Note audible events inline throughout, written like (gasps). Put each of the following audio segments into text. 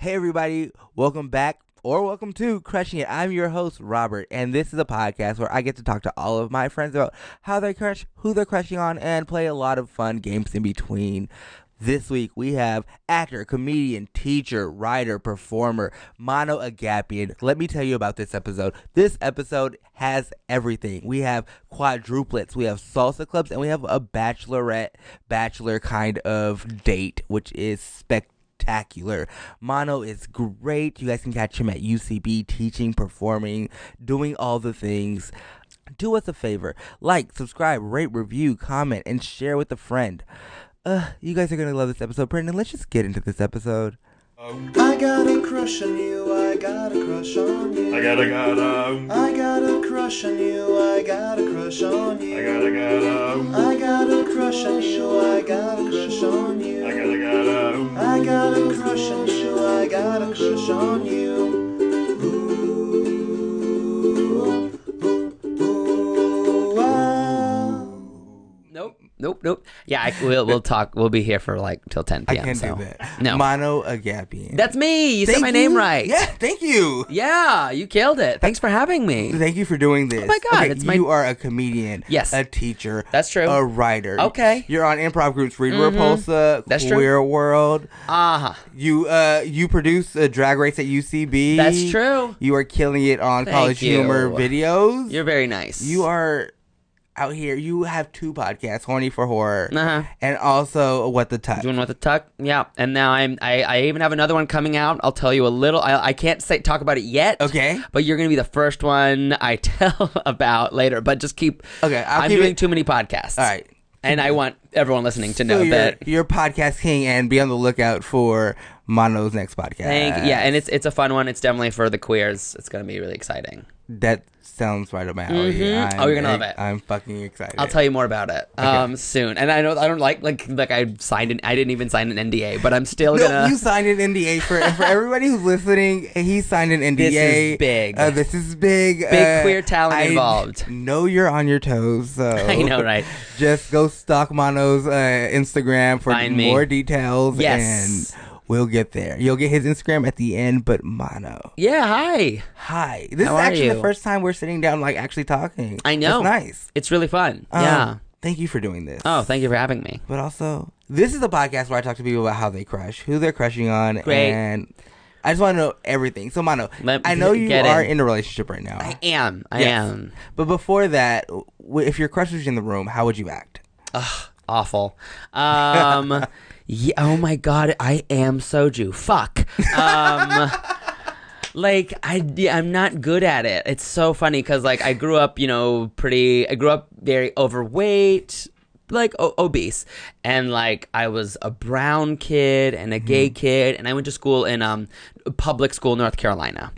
Hey, everybody, welcome back or welcome to Crushing It. I'm your host, Robert, and this is a podcast where I get to talk to all of my friends about how they crush, who they're crushing on, and play a lot of fun games in between. This week we have actor, comedian, teacher, writer, performer, Mano Agapion. Let me tell you about this episode. This episode has everything. We have quadruplets, we have salsa clubs, and we have a bachelorette, bachelor kind of date, which is spectacular. Mano is great. You guys can catch him at UCB teaching, performing, doing all the things. Do us a favor like, subscribe, rate, review, comment, and share with a friend. Uh, you guys are gonna love this episode. Brendan, let's just get into this episode. I got a crush on you, I got a crush on you. I gotta gotta, I got a crush on you, I got a crush on you. I gotta gotta, I got a crush on you, I got a crush on you. I gotta gotta. I got a crush on you, I got a crush on you. Nope, nope. Yeah, I, we'll we'll talk. We'll be here for like till ten I p.m. can't so. do that. No, Mano Agapion. that's me. You said Thank my name right. Yeah, thank you. yeah, you killed it. Thanks for having me. Thank you for doing this. Oh my God, Okay, it's my- you are a comedian. Yes. A teacher. That's true. A writer. Okay. You're on improv groups Rita Repulsa, That's true. Queer World. Uh huh. You uh you produce a drag race at UCB. That's true. You are killing it on Thank college you. humor videos. You're very nice. you are out here. You have two podcasts, Horny for Horror, Uh huh. and also What the Touch. Doing What the tuck, yeah. And now I'm. I, I even have another one coming out. I'll tell you a little. I, I can't say talk about it yet. Okay. But you're gonna be the first one I (laughs) tell about later. But just keep. Okay, I'm keep doing it- too many podcasts. All right. And I want everyone listening to So know you're, that you're podcast king, and be on the lookout for Mano's next podcast. Thank yeah, and it's it's a fun one. It's definitely for the queers. It's gonna be really exciting. that sounds right up my alley. Mhm. Oh, you're gonna love it. I'm fucking excited. I'll tell you more about it um soon. And I know I don't like like like I signed an I didn't even sign an NDA, but I'm still No, gonna you signed an NDA for for everybody who's listening. He signed an NDA. This is big. Uh, this is big. Big Uh, queer talent I involved. Know you're on your toes. So (laughs) I know, right? Just go stalk Mano's uh, Instagram for Find me. more details. Yes. and we'll get there. You'll get his Instagram at the end. But Mano, Yeah, hi. hi. This How is actually the first time we're sitting down, like actually talking. I know. That's nice. It's really fun. Um, yeah. Thank you for doing this. Oh, thank you for having me. But also, this is a podcast where I talk to people about how they crush, who they're crushing on, Great. and I just want to know everything. So, Mano, Let- I know you are in. in a relationship right now. I am. I Yes. am. But before that, if your crush was in the room, how would you act? Awful. Um (laughs) yeah, oh my god, I am soju. Fuck. Um (laughs) like I yeah, I'm not good at it. It's so funny cuz like I grew up, you know, pretty I grew up very overweight, like o- obese. And like I was a brown kid and a gay kid and I went to school in um public school North Carolina.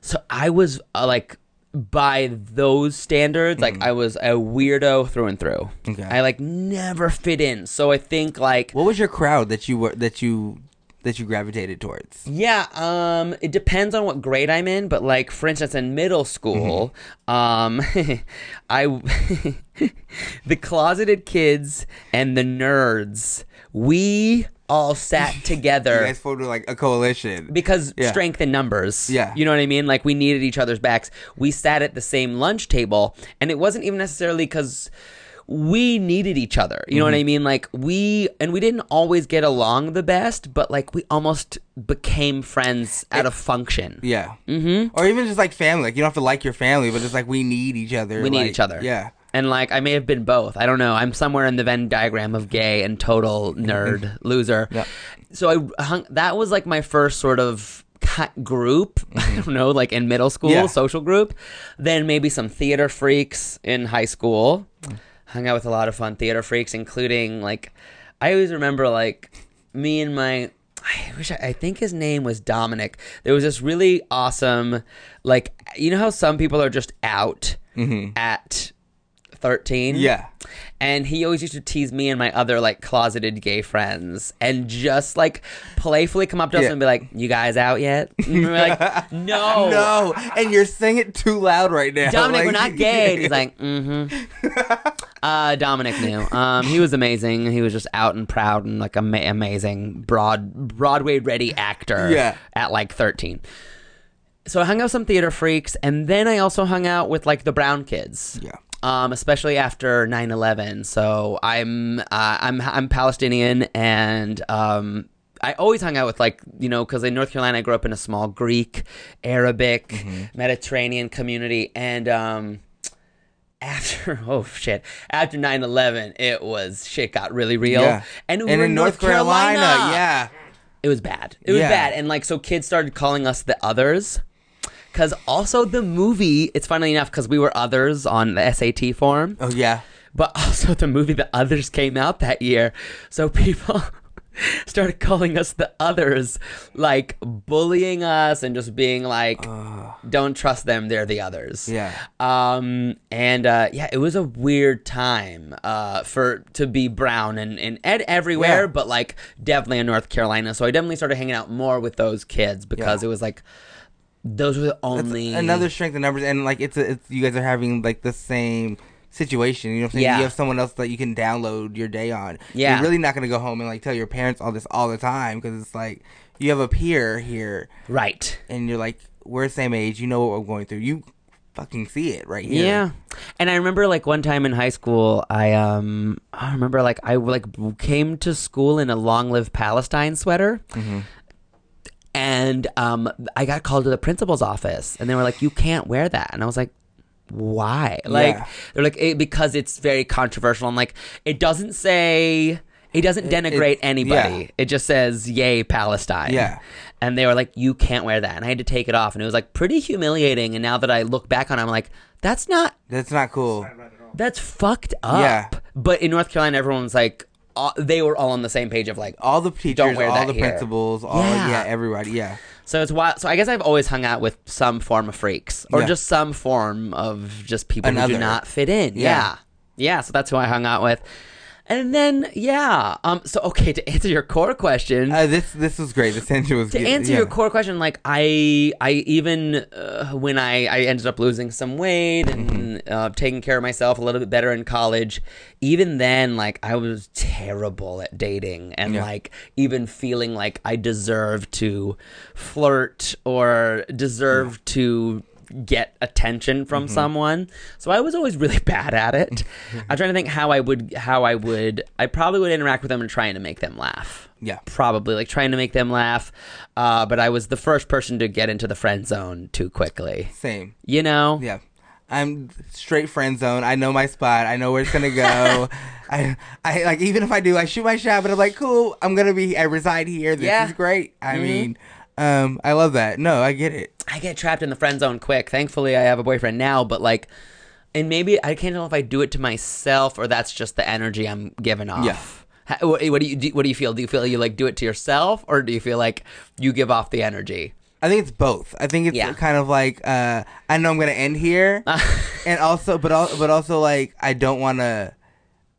So I was uh, like by those standards, like I was a weirdo through and through. Okay. I like never fit in. So I think like What was your crowd that you were that you that you gravitated towards? yeah, um it depends on what grade I'm in, but like for instance in middle school, um (laughs) I (laughs) the closeted kids and the nerds, we all sat (laughs) You together guys formed like a coalition. because Yeah. strength in numbers. Yeah. You know what I mean? Like we needed each other's backs. We sat at the same lunch table and it wasn't even necessarily cuz we needed each other. You know what I Mm-hmm. mean? Like we and we didn't always get along the best, but like we almost became friends out of function. yeah. Mm-hmm. Or even just like family. Like you don't have to like your family, but it's like we need each other. We need like- each other. Yeah. And like I may have been both. I don't know. I'm somewhere in the Venn diagram of gay and total nerd (laughs) loser. Yeah. So I hung. That was like my first sort of group. (laughs) I mm-hmm. don't know, like in middle school, Yeah. social group. Then maybe some theater freaks in high school. Mm. Hung out with a lot of fun theater freaks, including like I always remember like me and my. I wish I, I think his name was Dominic. There was this really awesome, like you know how some people are just out mm-hmm. at 13 Yeah. and he always used to tease me and my other like closeted gay friends and just like playfully come up to us Yeah. and be like you guys out yet (laughs) and we we're like (laughs) no No, and you're saying it too loud right now. Dominic, Like- we're not gay. And he's like, (laughs) mm-hmm. Uh, Dominic knew. Um, he was amazing. He was just out and proud and like ama- amazing broad Broadway ready actor. Yeah. At like thirteen. So I hung out with some theater freaks, and then I also hung out with like the Brown kids. Yeah. Um, especially after 9-11. So I'm uh, I'm I'm Palestinian, and um, I always hung out with like you know because in North Carolina I grew up in a small Greek, Arabic, Mm-hmm. Mediterranean community, and um, after (laughs) oh shit after 9-11 it was shit got really real Yeah. and we and were in North Carolina, yeah. it was bad. It was Yeah. bad. And like, so kids started calling us the others. Cause also the movie, it's funny enough, cause we were others on the SAT form, Oh yeah. but also the movie The Others came out that year. So people (laughs) started calling us the others, like bullying us and just being like, don't trust them, they're the others. Yeah. Um, and uh, yeah, it was a weird time uh, for to be brown and, and ed everywhere, Yeah. but like definitely in North Carolina. So I definitely started hanging out more with those kids because Yeah. it was like those were the only Another strength of numbers, and like it's a, it's you guys are having like the same situation. You know what I'm saying? Yeah. You have someone else that you can download your day on. Yeah. You're really not gonna go home and like tell your parents all this all the time because it's like you have a peer here, right. and you're like we're the same age. You know what we're going through. You fucking see it right here. Yeah. And I remember like one time in high school, I um I remember like I like came to school in a long live Palestine sweater. Mm-hmm. And um I got called to the principal's office and they were like you can't wear that. And I was like why? Like Yeah. they're like eh, because it's very controversial. I'm like it doesn't say it doesn't denigrate it- anybody. yeah. It just says yay Palestine. Yeah. And they were like, you can't wear that. And I had to take it off. And it was like pretty humiliating. And now that I look back on it, I'm like, that's not, That's not cool. that's fucked up. Yeah. But in North Carolina, everyone's like, uh, they were all on the same page of like, All the teachers, Don't wear all the here. principals, all Yeah. yeah, everybody, yeah. so it's wild. So I guess I've always hung out with some form of freaks or Yeah. just some form of just people who do not fit in. Yeah. Yeah. yeah. So that's who I hung out with. And then, yeah. Um. So, okay, to answer your core question. Uh, this this was great. This tension was to good. answer yeah. your core question like i i even uh, when i i ended up losing some weight and Mm-hmm. uh, taking care of myself a little bit better in college even then like i was terrible at dating and Yeah. like even feeling like i deserved to flirt or deserve to get attention from Mm-hmm. someone so i was always really (laughs) bad at it i'm trying to think how i would how i would i probably would interact with them and trying to make them laugh Yeah. probably like trying to make them laugh uh, but i was the first person to get into the friend zone too quickly Same. you know Yeah. I'm straight friend zone. I know my spot. I know where it's gonna go. (laughs) I I like even if I do, I shoot my shot, but I'm like, cool, I'm gonna be I reside here. This Yeah. is great. I Mhm. mean, um, I love that. No, I get it. i get trapped in the friend zone quick thankfully i have a boyfriend now but like and maybe i can't tell if i do it to myself or that's just the energy i'm giving off Yeah. Ha- what, what do you do, what do you feel do you feel you like do it to yourself or do you feel like you give off the energy I think it's both. I think it's Yeah. kind of like uh, I know I'm gonna end here, (laughs) and also, but al- but also like I don't want to.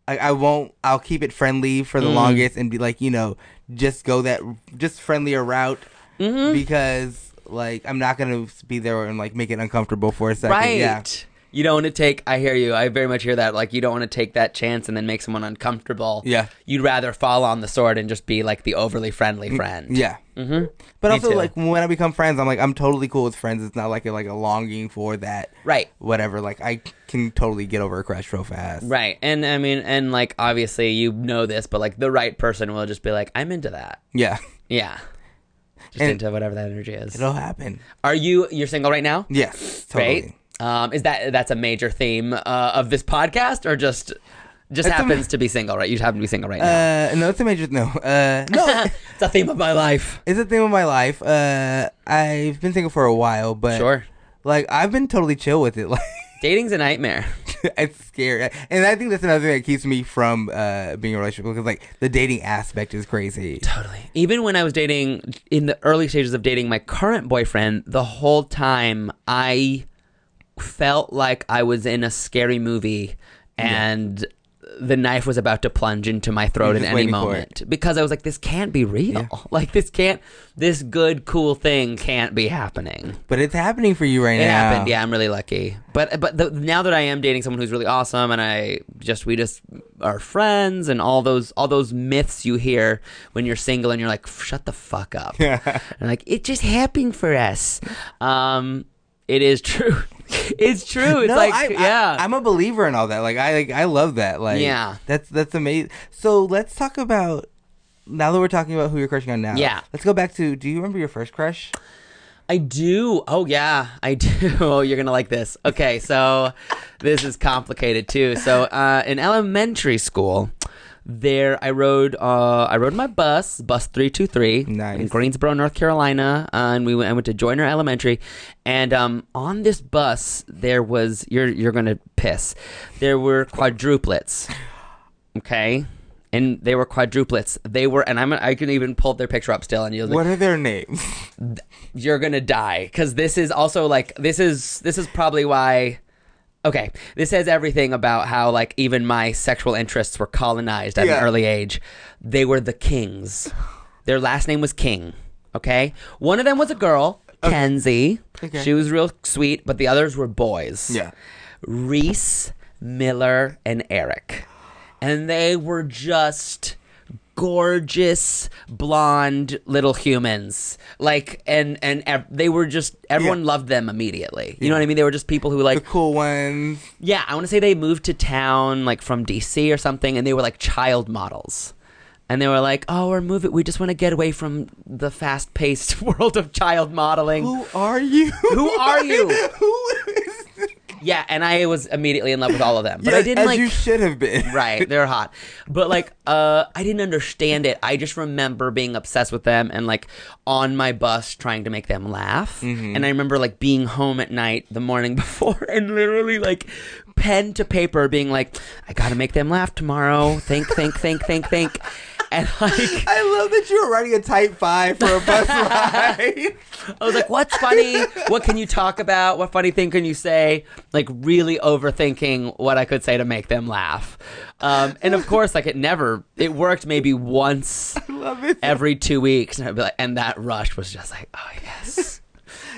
I, I won't. I'll keep it friendly for the Mm. longest and be like, you know, just go that just friendlier route Mm-hmm. because like I'm not gonna be there and like make it uncomfortable for a second. right Yeah. you don't want to take i hear you i very much hear that like you don't want to take that chance and then make someone uncomfortable Yeah. you'd rather fall on the sword and just be like the overly friendly friend Mm, Yeah. mm-hmm. But Me also, too. like when I become friends, I'm like I'm totally cool with friends. It's not like a, like a longing for that, right whatever. Like I can totally get over a crush real fast. right and i mean and like obviously you know this but like the right person will just be like i'm into that Yeah, yeah just And- into whatever that energy is it'll happen. are you you're single right now Yes, totally. right um is that that's a major theme uh, of this podcast or just just It's a- happens to be single right you happen to be single right now Uh, no, it's a major no. Uh, no, (laughs) it's a theme of my life it's a theme of my life. Uh, I've been single for a while, but sure like I've been totally chill with it. (laughs) Like dating's a nightmare (laughs) it's scary, and I think that's another thing that keeps me from uh being in a relationship because like the dating aspect is crazy. Totally. Even when I was dating, in the early stages of dating my current boyfriend, the whole time I felt like I was in a scary movie and the knife was about to plunge into my throat at any moment because I was like, this can't be real. (laughs) Like this can't, this good, cool thing can't be happening. But it's happening for you right It now. It happened. Yeah, I'm really lucky. But but the, now that I am dating someone who's really awesome, and I just we just are friends, and all those all those myths you hear when you're single, and you're like, shut the fuck up. (laughs) and like it just happened for us. Um, it is true. (laughs) it's true. It's no, like I, yeah. I, am a believer in all that. Like I like I love that. Like Yeah. that's that's amazing. So let's talk about now that we're talking about who you're crushing on now. Yeah. Let's go back to. Do you remember your first crush? I do. Oh yeah, I do. (laughs) Oh, you're gonna like this. Okay, so this is complicated too. So uh, in elementary school, there I rode. Uh, I rode my bus, bus three two three, Nice. in Greensboro, North Carolina, uh, and we went. I went to Joyner Elementary, and um, on this bus there was. You're you're gonna piss. There were quadruplets. Okay. And they were quadruplets. They were, and I'm. I can even pull their picture up still, and you'll. What are their names? you're gonna die because this is also like this is this is probably why okay this says everything about how like even my sexual interests were colonized at Yeah. an early age. They were the kings. Their last name was king okay? One of them was a girl kenzie. Okay. she was real sweet but the others were boys. Yeah. reese miller and eric. And they were just gorgeous blonde little humans like and and ev- they were just everyone Yeah. loved them immediately you know what i mean they were just people who The like cool ones. yeah i want to say they moved to town like from dc or something and they were like child models and they were like oh we're moving we just want to get away from the fast-paced (laughs) world of child modeling Who are you? Who are (laughs) you? Who is? Yeah and i was immediately in love with all of them but i didn't as like you should have been. (laughs) right they're hot. But like uh i didn't understand it. I just remember being obsessed with them and like on my bus trying to make them laugh. Mm-hmm. and i remember like being home at night the morning (laughs) before and literally like pen to paper being like i gotta make them laugh tomorrow. Think think think think think and (laughs) like I love that you were writing a type five for a bus (laughs) ride. I was like, "What's funny? What can you talk about? What funny thing can you say?" Like really overthinking what I could say to make them laugh. Um, and of course, like it never it worked maybe once (laughs) love it. every two weeks, and I'd be like, and that rush was just like, "Oh yes,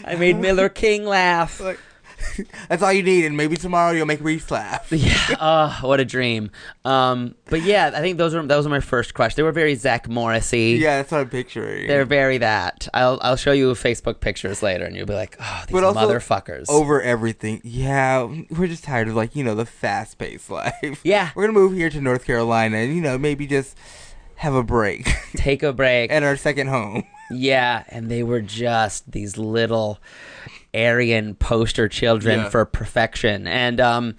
I made Miller King laugh." Like, (laughs) that's all you need, and maybe tomorrow you'll make Reese laugh. Yeah, oh, what a dream. Um, but yeah, I think those were those were my first crush. They were very Zach Morrissey. Yeah, that's what I'm picturing. They're very that. I'll I'll show you Facebook pictures later, and you'll be like, "Oh, these But also, motherfuckers." over everything. Yeah, we're just tired of like you know the fast paced (laughs) life. Yeah. we're gonna move here to North Carolina, and you know maybe just have a break Take a break. (laughs) at our second home. Yeah, and they were just these little Aryan poster children Yeah. for perfection. And um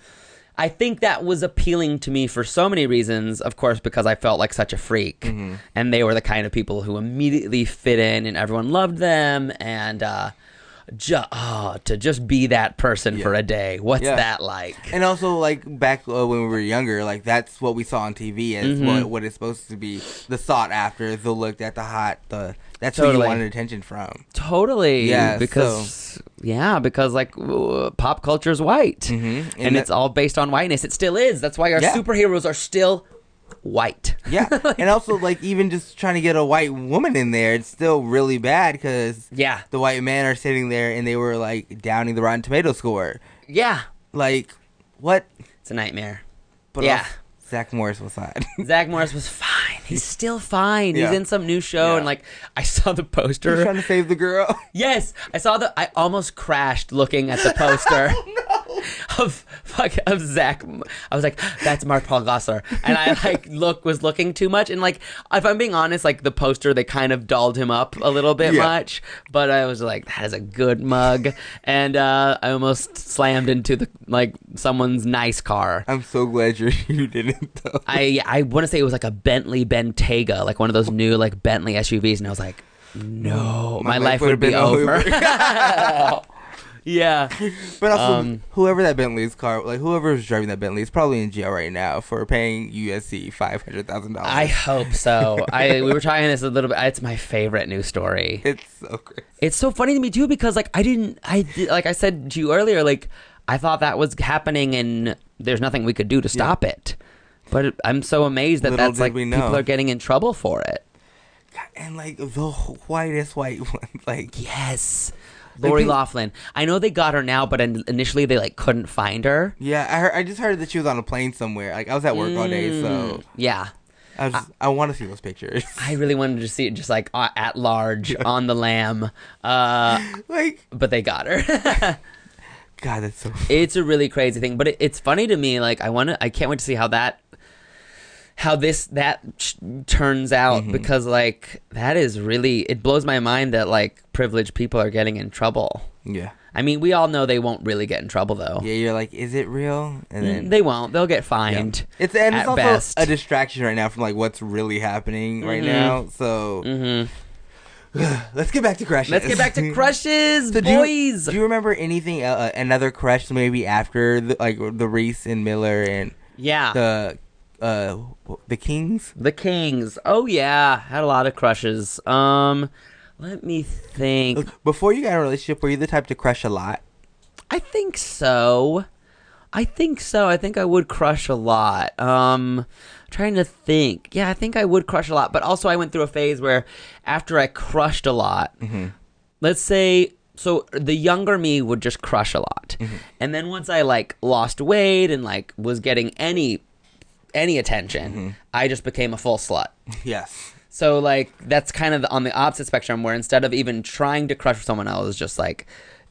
I think that was appealing to me for so many reasons, of course, because I felt like such a freak. Mm-hmm. And they were the kind of people who immediately fit in and everyone loved them and uh ju- oh, to just be that person for a day. What's Yeah. that like? And also, like back uh, when we were younger, like that's what we saw on TV as Mm-hmm. what, what it's supposed to be. The sought after, the look, at the hot, the that's Totally. you wanted attention from. Totally. Yeah, Because yeah, because like uh, pop culture is white, Mhm. and, And it's all based on whiteness. It still is. That's why our Yeah. superheroes are still white. (laughs) Yeah, and also like even just trying to get a white woman in there, it's still really bad because Yeah. the white men are sitting there and they were like downing the Rotten Tomato score. Yeah. Like what? It's a nightmare. But Yeah. also, Zach Morris was fine. (laughs) Zach (laughs) Morris was fine. He's still fine. Yeah. He's in some new show, Yeah. and like I saw the He's poster. trying to save the girl. Yes, I saw the. I almost crashed looking at the poster oh, (laughs) of fuck of Zach. I was like, "That's Mark Paul Gosselaar," and I (laughs) like look was looking too much. And like, if I'm being honest, like the poster, they kind of dolled him up a little bit Yeah. much. But I was like, "That is a good mug," and uh, I almost slammed into the like someone's nice car. I'm so glad you (laughs) you didn't though. I I want to say it was like a Bentley Bentayga, like one of those new like Bentley SUVs, and I was like, no, my, life, would, would've be been over. Yeah, (laughs) But also, Um, whoever that Bentley's car, like whoever was driving that Bentley, is probably in jail right now for paying USC five hundred thousand dollars. I hope so. I (laughs) we were trying this a little bit. It's my favorite news story. It's so crazy. It's so funny to me too because like I didn't I like I said to you earlier like I thought that was happening and there's nothing we could do to stop it. But I'm so amazed that Little that's like people are getting in trouble for it. and like the whitest white (laughs) one, like Yes. Like Lori pe- Laughlin. I know they got her now, but in- initially they like couldn't find her. yeah. I heard, I just heard that she was on a plane somewhere. Like I was at work all day, so Mm, yeah. I just, I want to see those pictures. (laughs) I really wanted to see it just like at large on the lam. Uh, (laughs) like but they got her. (laughs) God, that's so. it's a really crazy thing, but it, it's funny to me. Like I want to, I can't wait to see how that, how this that ch- turns out Mm-hmm. because like that is really it blows my mind that like privileged people are getting in trouble. Yeah. I mean, we all know they won't really get in trouble though. Yeah, you're like, is it real? And then Mm, They won't. They'll get yeah. fined. It's and at it's also best. a distraction right now from like what's really happening right Mhm. now. So hmm (sighs) let's get back to crushes. Let's get back to crushes, (laughs) So do you- boys. Do you remember anything? Uh, uh, another crush maybe after the, like the Reese and Miller and yeah. the uh the Kings? The Kings. Oh yeah, had a lot of crushes. Um, let me think. Before you got in a relationship, were you the type to crush a lot? I think so. I think so. I think I would crush a lot. Um, trying to think. Yeah, I think I would crush a lot. But also, I went through a phase where after I crushed a lot, let's say. So the younger me would just crush a lot, and then once I like lost weight and like was getting any any attention, mm-hmm. I just became a full slut. (laughs) Yes. So like that's kind of on the opposite spectrum where instead of even trying to crush someone else, just like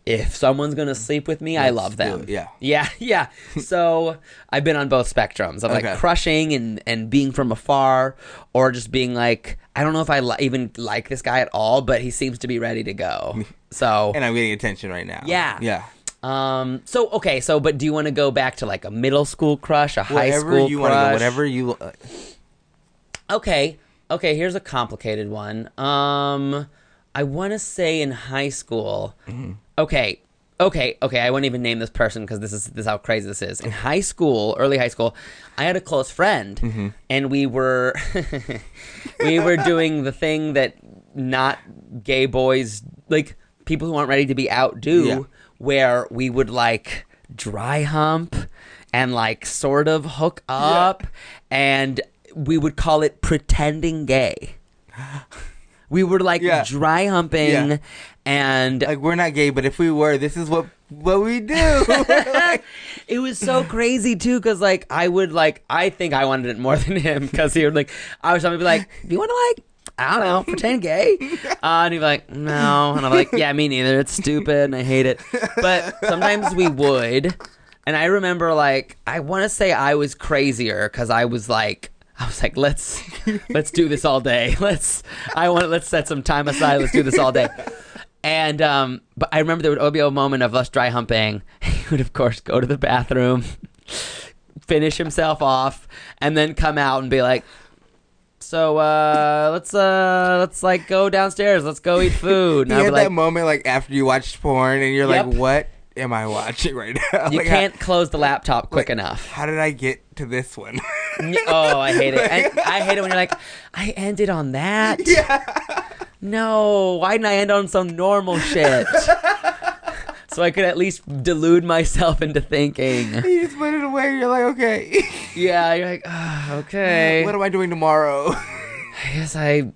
if someone's gonna sleep with me, I Let's love them. (laughs) yeah. yeah, yeah. (laughs) so I've been on both spectrums of like Okay. crushing and and being from afar, or just being like I don't know if I li- even like this guy at all, but he seems to be ready to go. So And I'm getting attention right now. Yeah. Yeah. Um, so okay, so but do you want to go back to like a middle school crush, a high Whatever school you want to go, whatever you. Uh, Okay. Okay, here's a complicated one. Um I want to say in high school. Okay. Okay, okay, I won't even name this person because this is this is how crazy this is. In high school, early high school, I had a close friend and we were (laughs) we were doing the thing that not gay boys like people who aren't ready to be out do Yeah. Where we would like dry hump and like sort of hook up and we would call it pretending gay. (gasps) We were like Yeah. dry humping Yeah. and like we're not gay, but if we were, this is what what we do. (laughs) It was so crazy too because like I would like I think I wanted it more than him because he would like I was somebody be like do you want to like I don't know pretend gay? (laughs) Uh, and he'd be like no. And I'm like yeah me neither. It's stupid and I hate it. But sometimes we would. And I remember like I want to say I was crazier because I was like I was like let's let's do this all day. (laughs) Let's I want let's set some time aside. Let's do this all day. And um, but I remember there would be a moment of us dry humping. (laughs) He would, of course, go to the bathroom, finish himself off, and then come out and be like, "So uh, let's uh, let's like go downstairs. Let's go eat food." And you had like, that moment like after you watched porn and you're Yep. like, what am I watching right now? (laughs) "You Like, can't close the laptop quick like, enough." How, did I get to this one? oh, I hate it. (laughs) And I hate it when you're like, "I ended on that." yeah. No, why didn't I end on some normal shit? (laughs) so I could at least delude myself into thinking. (laughs) You just put it away. You're like, okay. (laughs) Yeah, you're like, "Ah, okay. what am I doing tomorrow? (laughs) I guess I,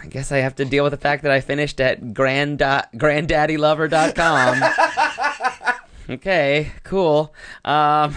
I guess I have to deal with the fact that I finished at grand granddaddylover.com. okay, cool. Um,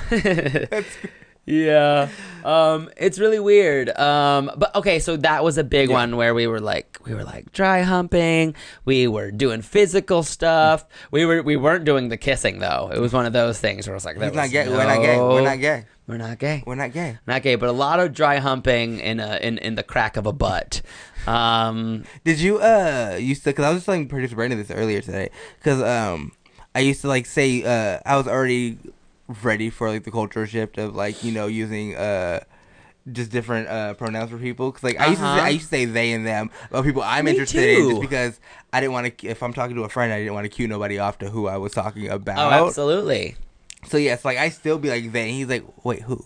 yeah, um, it's really weird. Um, but okay, so that was a big Yeah. one where we were like, we were like dry humping. We were doing physical stuff. We were we weren't doing the kissing though. It was one of those things where it was like, He's not gay. We're not gay. We're not gay. We're not gay We're not gay. not gay, but a lot of dry humping in a in, in the crack of a butt. Um, Did you uh used to? Because I was just telling producer Brandon this earlier today. Because um, I used to like say uh I was already ready for like the cultural shift of like you know using uh just different uh pronouns for people. Because like I used to say, Uh-huh. I used to say they and them about people I'm Me interested in just because I didn't want to. If I'm talking to a friend, I didn't want to cue nobody off to who I was talking about. oh, absolutely. So yes, like I still be like they. And he's like, wait, who?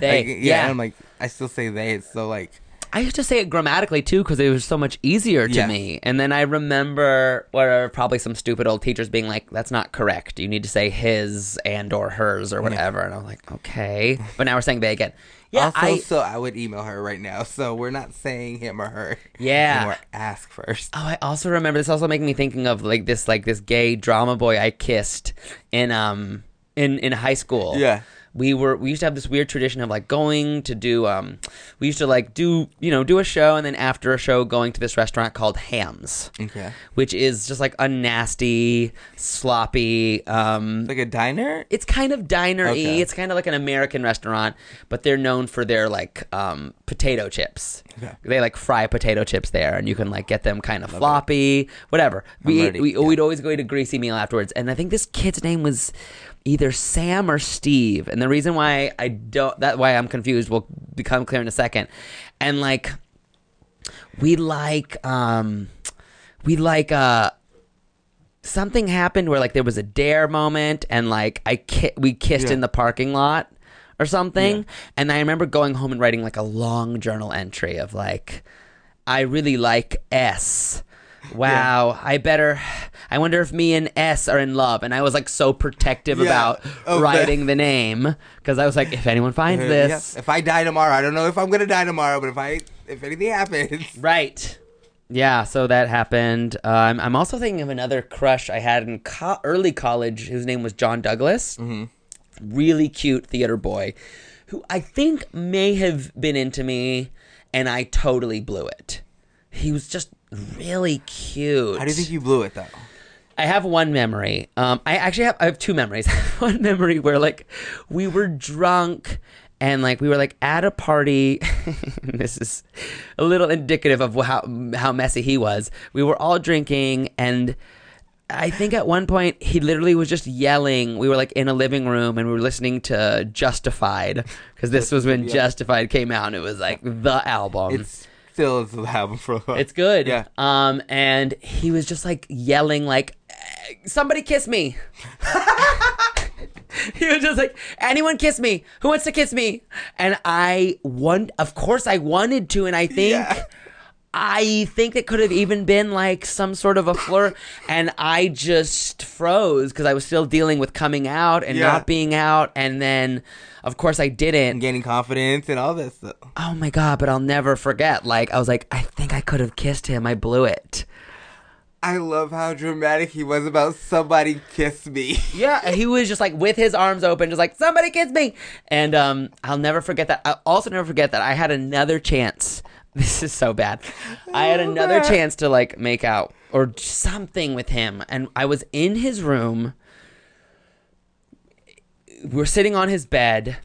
They, Like, yeah. And I'm like, I still say they. It's so like I used to say it grammatically too because it was so much easier to Yeah. me. And then I remember where probably some stupid old teachers being like, "That's not correct. You need to say his and or hers or whatever." And I'm like, "Okay," but now we're saying they again. Yeah, also, I so I would email her right now. So we're not saying him or her. Yeah. Anymore. Ask first. Oh, I also remember this. Also making me thinking of like this, like this gay drama boy I kissed in um in in high school. Yeah. We were we used to have this weird tradition of like going to do um we used to like do you know do a show and then after a show going to this restaurant called Hams, Okay. which is just like a nasty, sloppy um Like a diner. it's kind of diner-y. Okay. It's kind of like an American restaurant, but they're known for their like um, potato chips. Okay. They like fry potato chips there, and you can like get them kind of floppy, whatever. We, ready, we yeah. we'd always go eat a greasy meal afterwards, and I think this kid's name was either Sam or Steve. And the reason why I don't that why I'm confused will become clear in a second. And like we like um we like uh something happened where like there was a dare moment and like I ki- we kissed Yeah. in the parking lot or something and I remember going home and writing like a long journal entry of like I really like S (laughs) wow I better I wonder if me and S are in love and I was like so protective Yeah. about Oh, writing the name because I was like if anyone finds Uh, this yeah. If I die tomorrow, I don't know if I'm gonna die tomorrow, but if I if anything happens, (laughs) Right. Yeah, so that happened. I'm, I'm also thinking of another crush I had in co- early college whose name was John Douglas. Mm-hmm. Really cute theater boy who I think may have been into me and I totally blew it. He was just really cute. how do you think you blew it though? I have one memory. Um, I actually have I have two memories. (laughs) one memory where like we were drunk and like we were like at a party. (laughs) this is a little indicative of how how messy he was. We were all drinking and. I think at one point he literally was just yelling. We were like in a living room and we were listening to Justified because this was when Yeah. Justified came out and it was like the album. It's still is the album for a while. It's good. Yeah. Um, and he was just like yelling, like, "Eh, "Somebody kiss me." (laughs) he was just like, "Anyone kiss me? Who wants to kiss me?" And I want, of course, I wanted to, and I think. Yeah. I think it could have even been like some sort of a flirt, (laughs) and I just froze because I was still dealing with coming out and Yeah. not being out, and then, of course, I didn't. and gaining confidence and all this stuff. Oh my god, but I'll never forget. Like I was like, I think I could have kissed him. I blew it. I love how dramatic he was about somebody kiss me. (laughs) Yeah, he was just like with his arms open, just like somebody kiss me. And um, I'll never forget that. I'll also never forget that I had another chance. (laughs) This is so bad. I had (laughs) Oh, another man. chance to like make out or something with him, and I was in his room. We're sitting on his bed,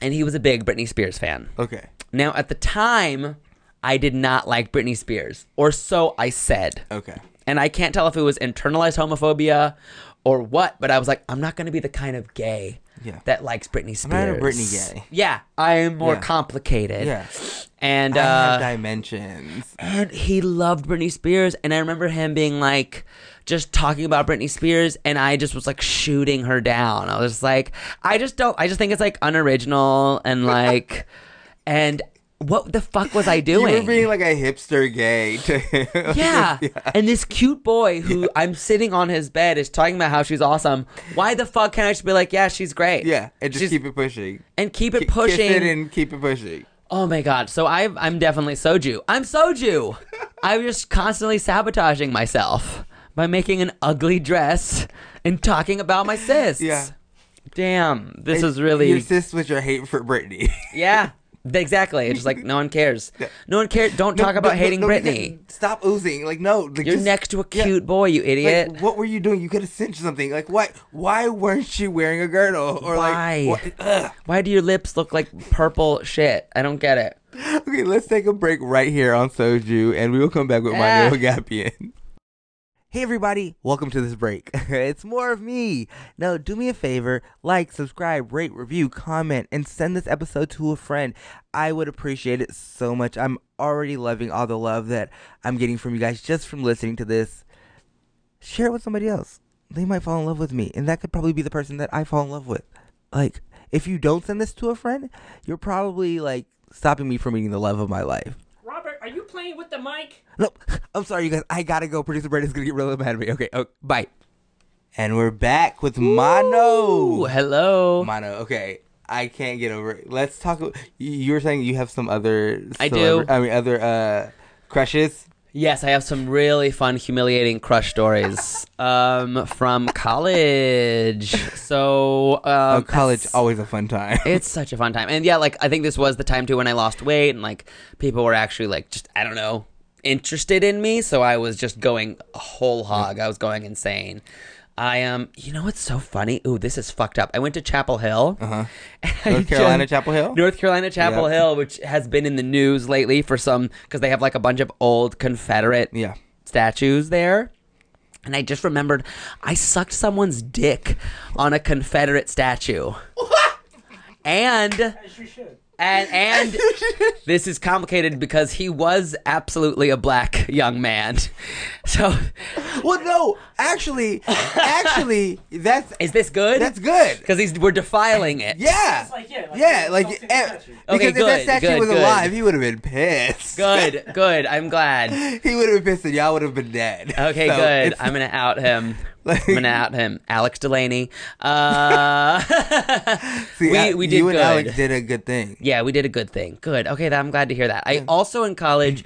and he was a big Britney Spears fan. Okay. Now, at the time, I did not like Britney Spears, or so I said. Okay. And I can't tell if it was internalized homophobia or what, but I was like, I'm not going to be the kind of gay Yeah. that likes Britney Spears. I'm not a Britney gay. Yeah, I am more Yeah. complicated. Yeah. And I have uh, dimensions. and he loved Britney Spears, and I remember him being like, just talking about Britney Spears, and I just was like shooting her down. I was just like, I just don't. I just think it's like unoriginal and like, (laughs) and what the fuck was I doing? You were being like a hipster gay to him. yeah. (laughs) And this cute boy who I'm sitting on his bed is talking about how she's awesome. Why the fuck can't I just be like, yeah, she's great? Yeah, and just She's- keep it pushing. and keep it K- pushing. Kiss it and keep it pushing. oh my god. So I I'm definitely soju. I'm soju. (laughs) I'm just constantly sabotaging myself by making an ugly dress and talking about my sis. Yeah. Damn. This And is really Your sis with your hate for Britney. (laughs) Yeah. Exactly. It's just like no one cares. (laughs) No one cares. Don't talk No, about no, hating no, Britney. Stop oozing. Like no. Like, You're just- next to a yeah. cute boy, you idiot. Like, what were you doing? You could have cinched something. Like, why? Why weren't you wearing a girdle? Or Why? like, ugh. Why do your lips look like purple shit? I don't get it. okay, let's take a break right here on Soju, and we will come back with my Ah. little Gapian. Hey everybody, welcome to this break. (laughs) it's more of me. Now, do me a favor, like, subscribe, rate, review, comment, and send this episode to a friend. I would appreciate it so much. I'm already loving all the love that I'm getting from you guys just from listening to this. Share it with somebody else. They might fall in love with me, and that could probably be the person that I fall in love with. Like, if you don't send this to a friend, you're probably like stopping me from meeting the love of my life. Robert, are you playing with the mic? No, I'm sorry, you guys. I gotta go. Producer Brandon's gonna get really mad at me. Okay, oh, bye. And we're back with Mano. Ooh, hello. Mano. Okay, I can't get over it. Let's talk. You you were saying you have some other. I do. I mean, other uh, crushes. Yes, I have some really fun, humiliating crush stories um, from college. So, um, oh, college always a fun time. (laughs) It's such a fun time. And yeah, like I think this was the time too when I lost weight and like people were actually like just I don't know, interested in me, so I was just going whole hog. I was going insane. I um you know what's so funny? Ooh, this is fucked up. I went to Chapel Hill. Uh-huh. (laughs) North Carolina just- Chapel Hill. North Carolina Chapel Yep. Hill, which has been in the news lately for some because they have like a bunch of old Confederate Yeah. statues there. And I just remembered I sucked someone's dick on a Confederate statue. And and and this is complicated because he was absolutely a black young man. (laughs) So Well, no, actually, actually, (laughs) that's is this good? that's good. Because he's we're defiling it. Yeah, like, yeah, like, yeah, it's like something eh, statue. because Okay, if that good, statue good, was good. alive, he would have been pissed. Good, good. I'm glad. (laughs) he would have been pissed, and y'all would have been dead. Okay, So good. it's- I'm gonna out him. (laughs) I'm gonna out him. Alex Delaney. Uh, see, we I- we did you good. and Alex did a good thing. Yeah, we did a good thing. Good. Okay, that, I'm glad to hear that. I also in college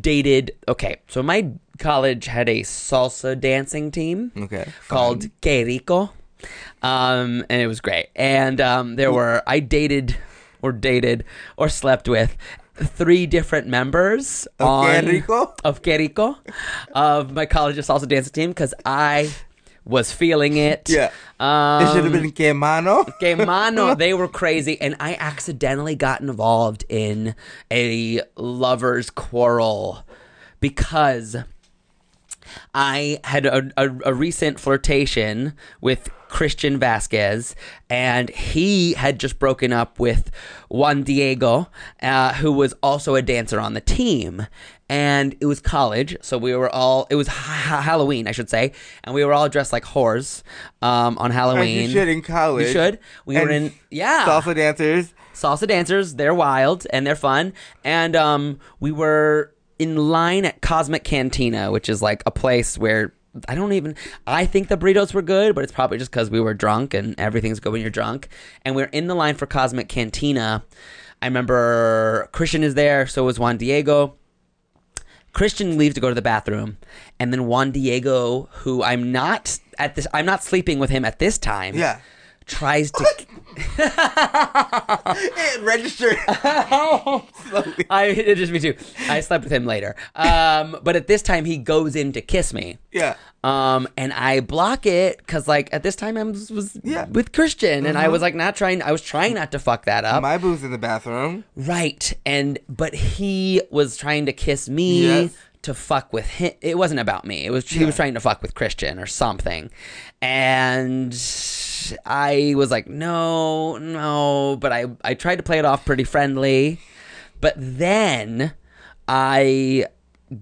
dated. Okay, so my college had a salsa dancing team Okay, called. Que Rico, um, and it was great. And um, there were I dated or dated or slept with three different members Of on Que Rico? of Que Rico of my college's salsa dancing team because I was feeling it. Yeah. Um, It should have been Que Mano. Que mano, (laughs) they were crazy, and I accidentally got involved in a lovers' quarrel because I had a, a, a recent flirtation with Christian Vasquez, and he had just broken up with Juan Diego, uh, who was also a dancer on the team. And it was college, so we were all, it was ha- Halloween, I should say, and we were all dressed like whores um, on As Halloween. you should in college. You should. We were in, yeah Salsa dancers. salsa dancers they're wild and they're fun and um we were in line at cosmic cantina which is like a place where i don't even i think the burritos were good but it's probably just because we were drunk and everything's good when you're drunk and we're in the line for cosmic cantina i remember christian is there so was juan diego Christian leaves to go to the bathroom, and then Juan Diego, who I'm not at this, I'm not sleeping with him at this time. Yeah. tries to. (laughs) It registered. Slowly. (laughs) I it just me too. I slept with him later. Um, but at this time he goes in to kiss me. Yeah. Um, and I block it because like at this time I was, was Yeah. with Christian, and I Mhm. was like not trying. I was trying not to fuck that up. My boo's in the bathroom. right. And but he was trying to kiss me. Yes. To fuck with him, it wasn't about me. It was he was trying to fuck with Christian or something, and I was like, no, no. But I I tried to play it off pretty friendly, but then I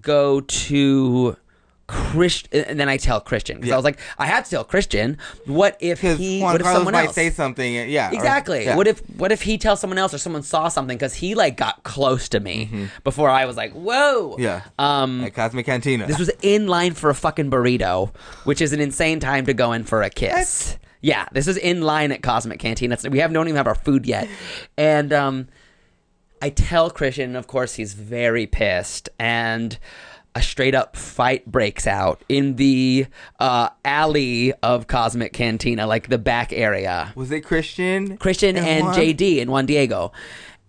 go to Christian, and then I tell Christian because Yeah. I was like, I had to tell Christian. What if he? Juan What if Carlos someone might else? say something. Yeah. or- Exactly. yeah. What if what if he tells someone else or someone saw something because he like got close to me before I was like, whoa. Mm-hmm. Yeah. Um. At Cosmic Cantina. This was in line for a fucking burrito, which is an insane time to go in for a kiss. Yeah, this is in line at Cosmic Cantina. That's we have don't even have our food yet, and um, I tell Christian, of course, he's very pissed, and a straight up fight breaks out in the uh, alley of Cosmic Cantina, like the back area. Was it Christian? Christian and, Juan? JD and Juan Diego,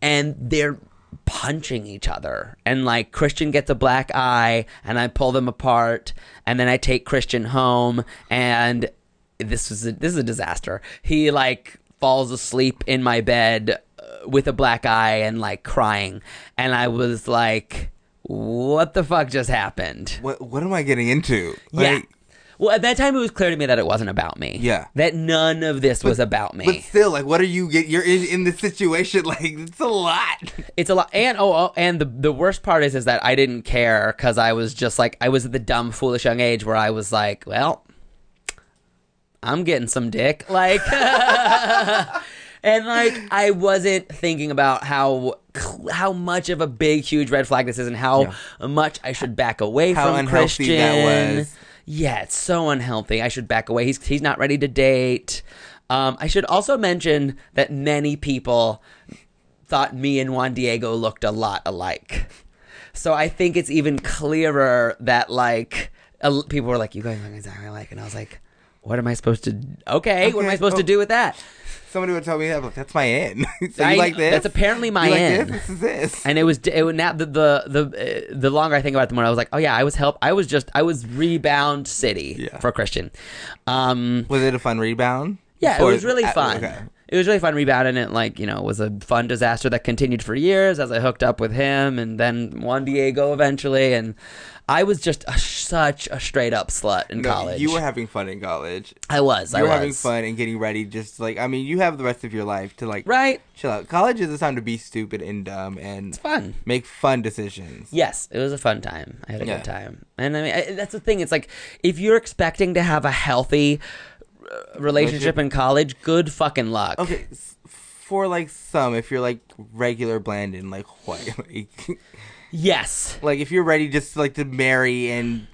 and they're punching each other. And like Christian gets a black eye, and I pull them apart, and then I take Christian home, and this was a, this is a disaster. He like falls asleep in my bed uh, with a black eye and like crying, and I was like, "What the fuck just happened?" What What am I getting into? yeah. Like, Well, at that time, it was clear to me that it wasn't about me. Yeah. That none of this was about me. But still, like, what are you get? You're in, in this situation. (laughs) Like, it's a lot. It's a lot, and oh, oh, and the the worst part is is that I didn't care because I was just like I was at the dumb, foolish young age where I was like, well, I'm getting some dick, like, (laughs) (laughs) and like I wasn't thinking about how how much of a big, huge red flag this is, and how much I should back away How from unhealthy Christian. that was. Yeah, it's so unhealthy. I should back away. He's he's not ready to date. Um, I should also mention that many people thought me and Juan Diego looked a lot alike. So I think it's even clearer that like people were like, "You guys look exactly alike," and I was like, "What am I supposed to? Okay, what am I Okay, supposed to oh. do with that?" Somebody would tell me that, but that's my in. so I- you like this? That's apparently my you like. This? this is this. And it was it now the the the, uh, the longer I think about it, the more I was like, oh yeah, I was help. I was just I was rebound city Yeah. for Christian. Um, was it a fun rebound? yeah, it was really fun. okay. It was really fun rebound, and it like you know was a fun disaster that continued for years as I hooked up with him, and then Juan Diego eventually, and I was just a, such a straight up slut in No, college. you were having fun in college. I was. I were was having fun and getting ready. Just like I mean, you have the rest of your life to like Right. chill out. College is a time to be stupid and dumb and It's fun. make fun decisions. Yes, it was a fun time. I had a Yeah. good time, and I mean I, that's the thing. It's like if you're expecting to have a healthy uh, relationship in college, good fucking luck. Okay, for like some, if you're like regular bland and like (laughs) white, like, Yes, like if you're ready just like to marry and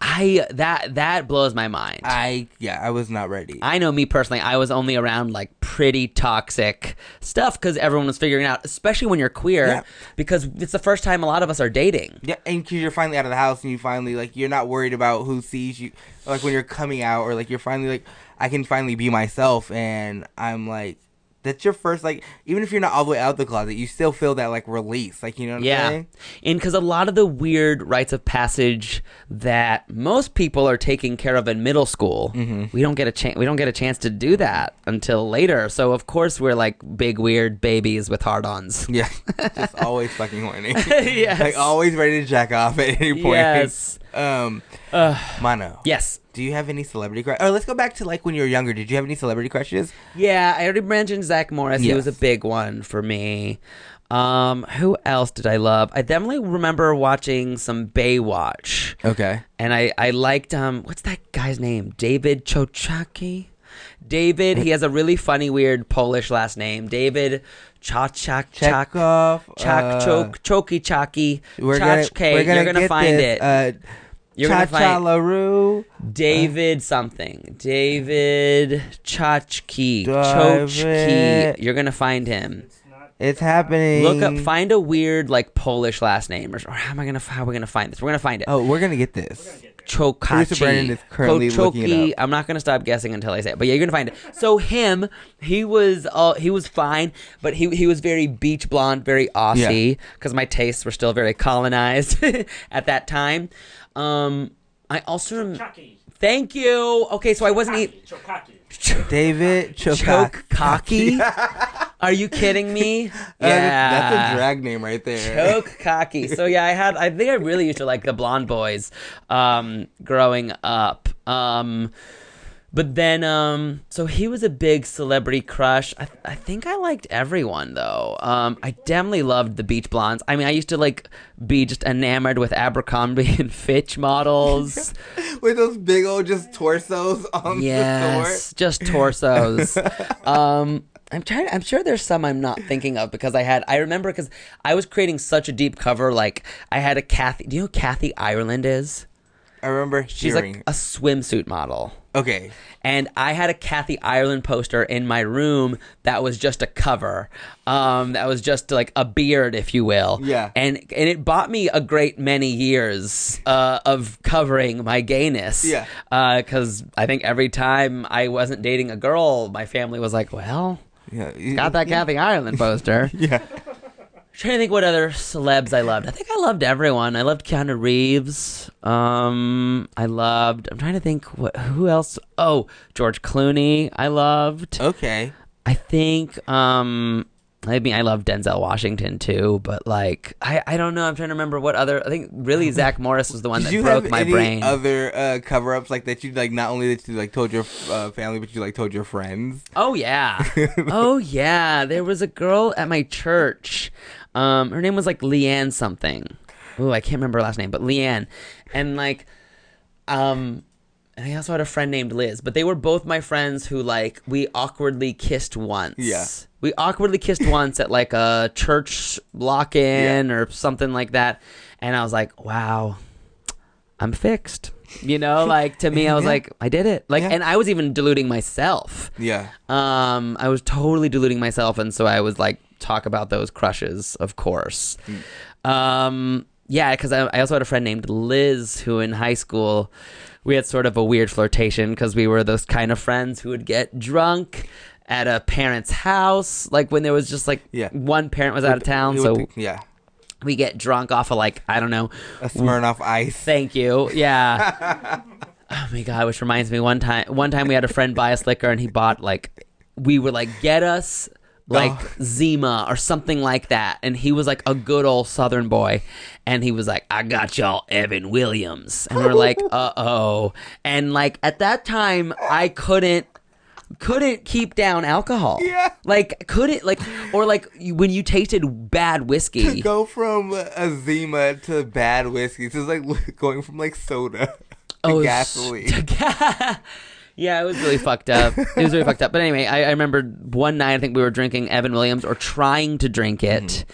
I that that blows my mind. I yeah, I was not ready. I know me personally, I was only around like pretty toxic stuff because everyone was figuring out, especially when you're queer, Yeah. because it's the first time a lot of us are dating. Yeah, and because you're finally out of the house and you finally like you're not worried about who sees you, like when you're coming out or like you're finally like I can finally be myself and I'm like that's your first like even if you're not all the way out the closet you still feel that like release like you know what I'm Yeah. saying? And because a lot of the weird rites of passage that most people are taking care of in middle school, Mm-hmm. we don't get a chance. We don't get a chance to do that until later. So of course we're like big weird babies with hard-ons. Yeah, (laughs) just always fucking horny. (laughs) yes. Like always ready to jack off at any point. Yes. Um, Ugh. Mano. yes. Do you have any celebrity crush? Or let's go back to like when you were younger. Did you have any celebrity crushes? Yeah, I already mentioned Zach Morris. He was a big one for me. Um, who else did I love? I definitely remember watching some Baywatch. Okay. and I I liked um what's that guy's name? David Chochaki. David, he has a really funny, weird Polish last name. David Chak. Chak uh, Chok Choki Chaki We're gonna, we're gonna You're gonna find this. it. Uh, You're gonna find LaRue. David something. David Chachki. Chochki. You're gonna find him. It's happening. Look up. Find a weird like Polish last name, or, or how am I gonna? How are we gonna find this? We're gonna find it. Oh, we're gonna get this. Chokachi. Producer Brennan is currently looking up. I'm not gonna stop guessing until I say it, but yeah, you're gonna find it. So him, he was uh, he was fine, but he he was very beach blonde, very Aussie, because my tastes were still very colonized (laughs) at that time. Um, I also rem- Chucky. thank you. Okay, so I wasn't eat Chokaki. David choke Chokak. cocky. (laughs) Are you kidding me? (laughs) Uh, that's, that's a drag name right there. Choke cocky. So yeah, I had. I think I really used to like the blonde boys, um, growing up. Um, but then, um, so he was a big celebrity crush. I, I think I liked everyone though. Um, I definitely loved the beach blondes. I mean, I used to like be just enamored with Abercrombie (laughs) and Fitch models. (laughs) With those big old just torsos on yes, just torsos. (laughs) um, I'm trying. I'm sure there's some I'm not thinking of because I had. I remember because I was creating such a deep cover. Like I had a Kathy. Do you know who Kathy Ireland is? I remember She's hearing. like a swimsuit model. Okay. And I had a Kathy Ireland poster in my room that was just a cover. Um, that was just like a beard, if you will. Yeah. And and it bought me a great many years uh, of covering my gayness. Yeah. Because I think every time I wasn't dating a girl, my family was like, "Well, Yeah. got that yeah. Kathy Ireland poster." (laughs) Yeah. Trying to think what other celebs I loved. I think I loved everyone. I loved Keanu Reeves. Um, I loved. I'm trying to think what who else. Oh, George Clooney. I loved. Okay. I think. Um, I mean, I love Denzel Washington too, but like, I I don't know. I'm trying to remember what other. I think really (laughs) Zach Morris was the one that you broke have my any brain. other uh, cover-ups like that? You like not only that you like told your uh, family, but you like told your friends. Oh yeah. (laughs) oh yeah. There was a girl at my church. Um, her name was like Leanne something. Oh, I can't remember her last name, but Leanne. And like, um, and I also had a friend named Liz, but they were both my friends who like we awkwardly kissed once. Yeah. We awkwardly kissed (laughs) once at like a church lock-in or something like that, and I was like, "Wow, I'm fixed." You know, like to me, I was (laughs) Yeah. like, "I did it!" Like, Yeah. and I was even deluding myself. Yeah. Um, I was totally deluding myself, and so I was like, talk about those crushes, of course. Um, yeah, because I, I also had a friend named Liz who in high school we had sort of a weird flirtation because we were those kind of friends who would get drunk at a parent's house, like when there was just like Yeah. one parent was out of town, so the- yeah, we get drunk off of like I don't know, a Smirnoff Ice. Thank you. Yeah. (laughs) oh my god, which reminds me one time one time we had a friend buy us liquor and he bought like we were like get us like Oh. Zima or something like that and he was like a good old southern boy and he was like I got y'all Evan Williams and we're like (laughs) uh-oh and like at that time I couldn't couldn't keep down alcohol. Yeah. Like couldn't like or like when you tasted bad whiskey. To go from a Zima to bad whiskey, it's like (laughs) going from like soda to Oh, gasoline. s- (laughs) yeah, it was really fucked up. It was really fucked up. But anyway, I, I remember one night I think we were drinking Evan Williams or trying to drink it.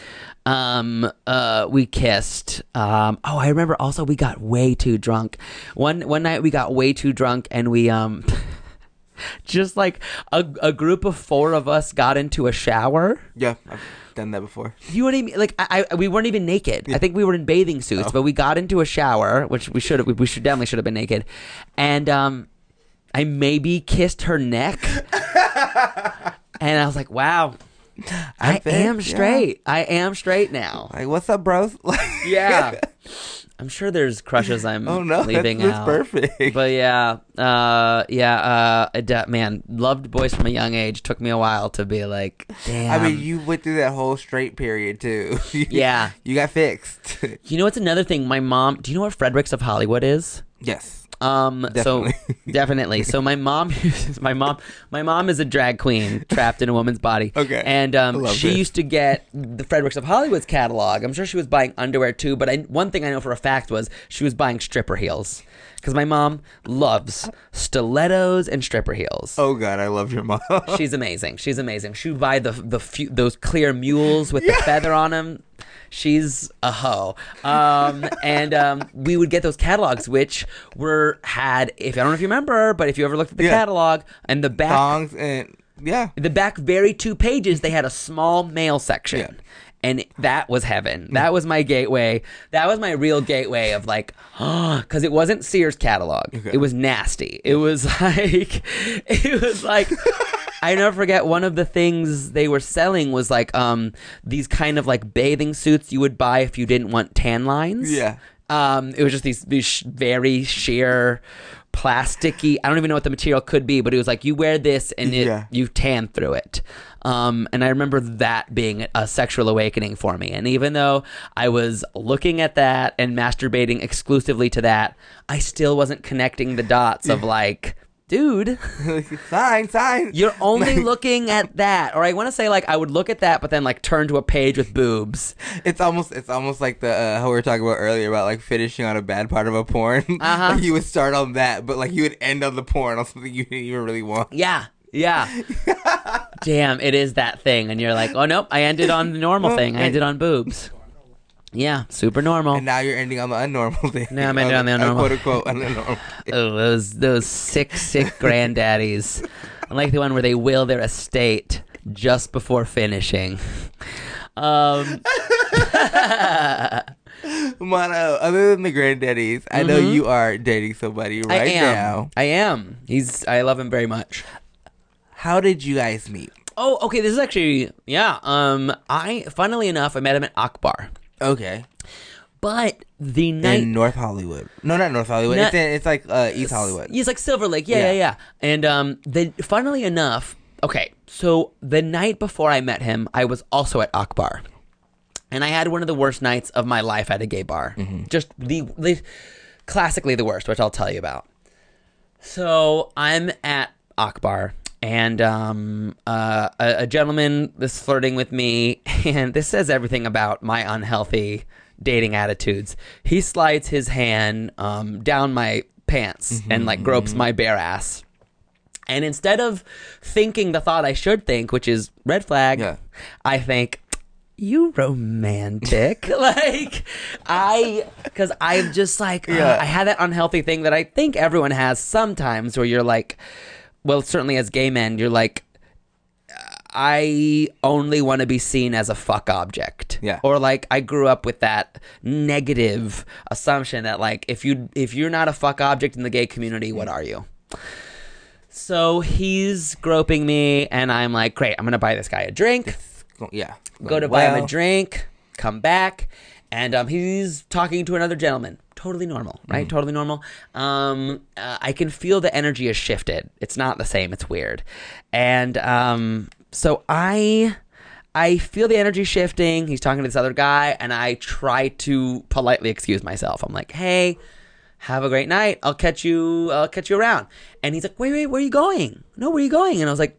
Um, uh, we kissed. Um, oh, I remember also we got way too drunk. One one night we got way too drunk and we um. (laughs) Just like a, a group of four of us got into a shower. yeah, I've done that before. You weren't even like I, I we weren't even naked. I think we were in bathing suits, but we got into a shower, which we should have we should definitely should have been naked, and um, I maybe kissed her neck, (laughs) and I was like, wow, I bet, am yeah. straight. I am straight now. Like, what's up, bros? (laughs) Yeah. (laughs) I'm sure there's crushes I'm oh no, leaving that's, that's out. perfect. But yeah, uh, yeah, uh, I man, loved boys from a young age. Took me a while to be like, damn. I mean, you went through that whole straight period too. Yeah. you got fixed. You know what's another thing? My mom. Do you know what Fredericks of Hollywood is? yes. Um. Definitely. So (laughs) definitely. So my mom. (laughs) my mom. My mom is a drag queen trapped in a woman's body. Okay. And um, she this. used to get the Fredericks of Hollywood's catalog. I'm sure she was buying underwear too. But I, one thing I know for a fact was she was buying stripper heels because my mom loves stilettos and stripper heels. Oh god, I love your mom. She's amazing. She's amazing. She would buy the the few, those clear mules with the feather on them. She's a hoe. Um, and um, we would get those catalogs, which were had. If I don't know if you remember, but if you ever looked at the Yeah. catalog and the back, Songs and yeah. the back very two pages, they had a small male section. Yeah. And that was heaven. That was my gateway. That was my real gateway of like, (gasps) because it wasn't Sears catalog. It was nasty. It was (laughs) like, it was like, I never forget one of the things they were selling was like um these kind of like bathing suits you would buy if you didn't want tan lines. Yeah. Um, it was just these, these sh- very sheer plasticky. I don't even know what the material could be, but it was like you wear this and it, Yeah. you tan through it. Um, and I remember that being a sexual awakening for me. And even though I was looking at that and masturbating exclusively to that, I still wasn't connecting the dots of (laughs) like, dude, (laughs) sign, sign. you're only (laughs) looking at that. Or I want to say like I would look at that, but then like turn to a page with boobs. It's almost it's almost like the uh, how we were talking about earlier about like finishing on a bad part of a porn. (laughs) Uh-huh. like you would start on that, but like you would end on the porn on something you didn't even really want. Yeah. Yeah. Damn, it is that thing. And you're like, oh, nope, I ended on the normal thing. I ended on boobs. Yeah, super normal. And now you're ending on the unnormal thing. Now I'm (laughs) ending on the unnormal. Quote unquote unnormal. (laughs) Oh, those those sick, sick (laughs) granddaddies. Unlike the one where they will their estate just before finishing. Um, Mano, other than the granddaddies, I know you are dating somebody Mm-hmm. I right am. now. I am. He's. I love him very much. How did you guys meet? Oh, okay. This is actually yeah. Um, I funnily enough, I met him at Akbar, Okay. but the night In North Hollywood. No, not North Hollywood. Not- it's in, it's like uh, East Hollywood. He's like Silver Lake. Yeah, yeah, Yeah. yeah. And um, then funnily enough, okay, so the night before I met him, I was also at Akbar, and I had one of the worst nights of my life at a gay bar. Just the, the classically the worst, which I'll tell you about. So I'm at Akbar. And um, uh, a, a gentleman is flirting with me, (laughs) and this says everything about my unhealthy dating attitudes. He slides his hand um, down my pants and like gropes my bare ass. And instead of thinking the thought I should think, which is red flag, Yeah. I think you romantic (laughs) like i because i'm just like uh, i had that unhealthy thing that i think everyone has sometimes where you're like well certainly as gay men you're like I only want to be seen as a fuck object. Yeah. Or like I grew up with that negative assumption that like if you if you're not a fuck object in the gay community, what are you? So he's groping me and I'm like, "Great, I'm going to buy this guy a drink." Yeah. Go to buy him a drink, come back, and um, he's talking to another gentleman. Totally normal, right? Totally normal. Um, uh, I can feel the energy has shifted. It's not the same. It's weird, and um, so I. I feel the energy shifting. He's talking to this other guy, and I try to politely excuse myself. I'm like, "Hey, have a great night. I'll catch you. I'll catch you around." And he's like, "Wait, wait, where are you going? No, where are you going?" And I was like,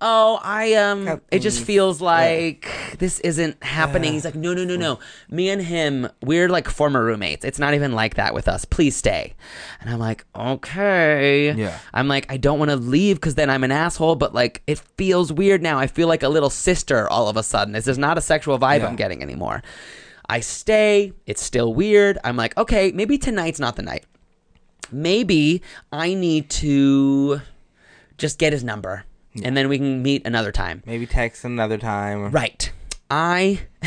"Oh, I um, it just feels like this isn't happening." He's like, "No, no, no, no. Me and him, we're like former roommates. It's not even like that with us. Please stay." And I'm like, "Okay." Yeah. I'm like, I don't want to leave because then I'm an asshole, but like, it feels weird now. I feel like a little sister all of a sudden. This is not a sexual vibe Yeah. I'm getting anymore. I stay. It's still weird. I'm like, okay, maybe tonight's not the night. Maybe I need to just get his number and then we can meet another time. Maybe text another time. Right. I (laughs)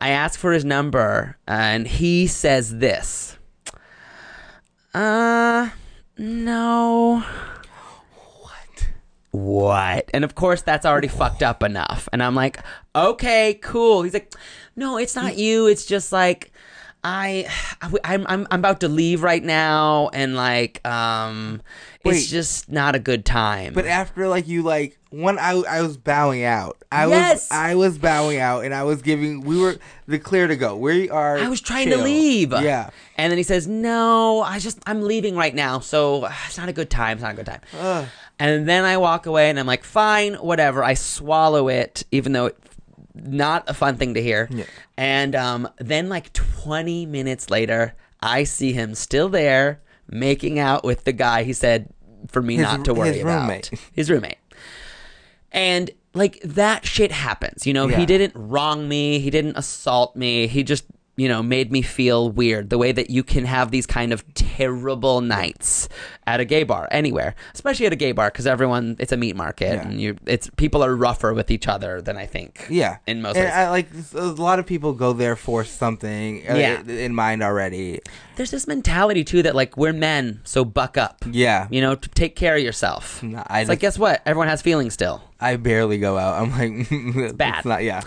I ask for his number and he says this. Uh no. What? What? And of course that's already fucked up enough. And I'm like, "Okay, cool." He's like, "No, it's not you. It's just like I (sighs) I'm I'm I'm about to leave right now and like um Wait. it's just not a good time." But after like you like when I I was bowing out. I Yes! was I was bowing out and I was giving we were the clear to go. We are I was trying chill. to leave. Yeah. And then he says, "No, I just I'm leaving right now, so (sighs) it's not a good time. It's not a good time." Ugh. And then I walk away, and I'm like, "Fine, whatever." I swallow it, even though it's not a fun thing to hear. Yeah. And um, then, like 20 minutes later, I see him still there making out with the guy he said for me His- not to worry his about. roommate. His roommate. And like that shit happens. You know, Yeah. he didn't wrong me, he didn't assault me. He just, you know, made me feel weird. The way that you can have these kind of terrible nights at a gay bar anywhere, especially at a gay bar cuz everyone it's a meat market Yeah. and you it's people are rougher with each other than I think. Yeah. In most. I like a lot of people go there for something uh, Yeah. in mind already. There's this mentality too that like we're men, so buck up. Yeah. You know, to take care of yourself. No, I It's like guess what? Everyone has feelings still. I barely go out. I'm like (laughs) it's bad. not yeah.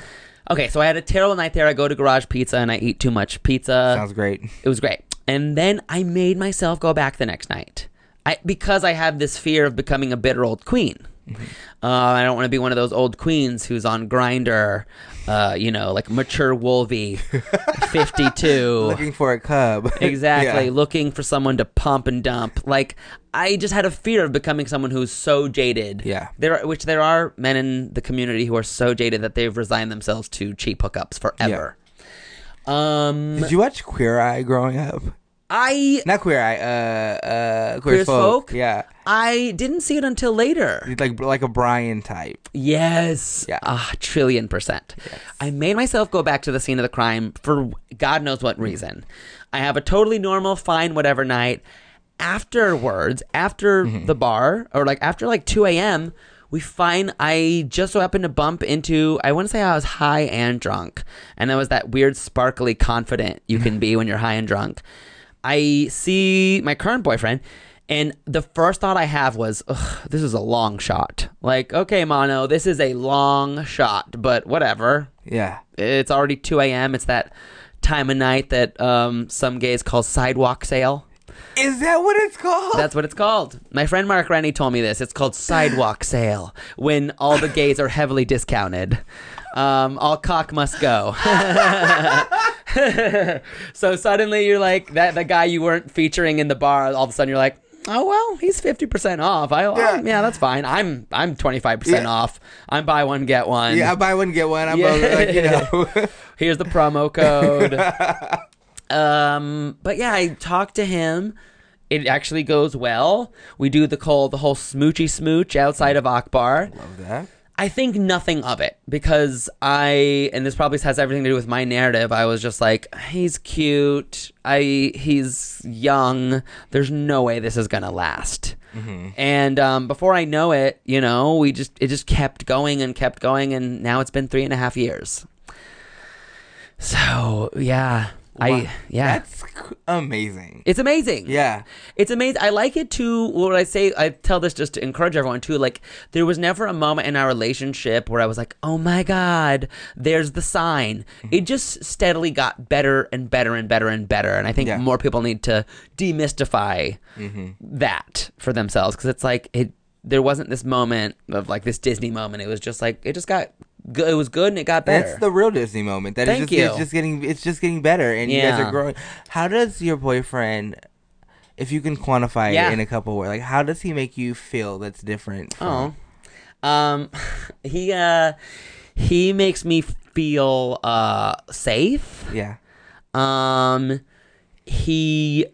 Okay, so I had a terrible night there. I go to Garage Pizza and I eat too much pizza. Sounds great. It was great. And then I made myself go back the next night. I because I had this fear of becoming a bitter old queen. Uh, I don't want to be one of those old queens who's on Grindr, uh, you know, like mature wolvie, (laughs) fifty-two. Looking for a cub. (laughs) Exactly, Yeah. looking for someone to pump and dump. Like I just had a fear of becoming someone who's so jaded. Yeah. there, are, which there are men in the community who are so jaded that they've resigned themselves to cheap hookups forever. Um, Did you watch Queer Eye growing up? I Not Queer Eye. Uh, uh, Queer, Queer folk. Folk? Yeah, I didn't see it until later. Like like a Brian type. Yes. Yeah. A trillion percent. Yes. I made myself go back to the scene of the crime for God knows what reason. I have a totally normal, fine, whatever night. Afterwards, after the bar, or like after like 2 a.m., we find I just so happened to bump into, I want to say I was high and drunk. And that was that weird, sparkly, confident you can (laughs) be when you're high and drunk. I see my current boyfriend, and the first thought I have was, Ugh, this is a long shot. Like, okay, Mano, this is a long shot, but whatever. Yeah. It's already 2 a.m. It's that time of night that um, some gays call sidewalk sale. Is that what it's called? That's what it's called. My friend Mark Rennie told me this. It's called sidewalk sale when all the gays are heavily discounted. Um, all cock must go. (laughs) so suddenly you're like that the guy you weren't featuring in the bar. All of a sudden you're like, oh well, he's fifty percent off. I Yeah. yeah. yeah, that's fine. I'm I'm twenty five percent off. I'm buy one get one. yeah, I buy one get one. I'm Yeah. both, like, you know. (laughs) Here's the promo code. um, but yeah, I talked to him. it actually goes well. We do the whole the whole smoochy smooch outside of Akbar. Love that. I think nothing of it because I and this probably has everything to do with my narrative. I was just like, he's cute. I he's young. There's no way this is gonna last. And um, before I know it, you know, we just it just kept going and kept going, and now it's been three and a half years. So yeah, Wow. I yeah, That's amazing. it's amazing. Yeah. It's amazing. I like it too. What I say, I tell this just to encourage everyone too. Like, there was never a moment in our relationship where I was like, oh my God, there's the sign. Mm-hmm. It just steadily got better and better and better and better. And I think Yeah. more people need to demystify Mm-hmm. that for themselves because it's like, it, there wasn't this moment of like this Disney moment. It was just like, it just got good. It was good and it got better. That's the real Disney moment. That it's Thank just it's you. just getting it's just getting better and you guys are growing. How does your boyfriend if you can quantify Yeah. it in a couple words, like how does he make you feel that's different from Oh, um, (laughs) he uh, he makes me feel uh safe. Yeah. Um, he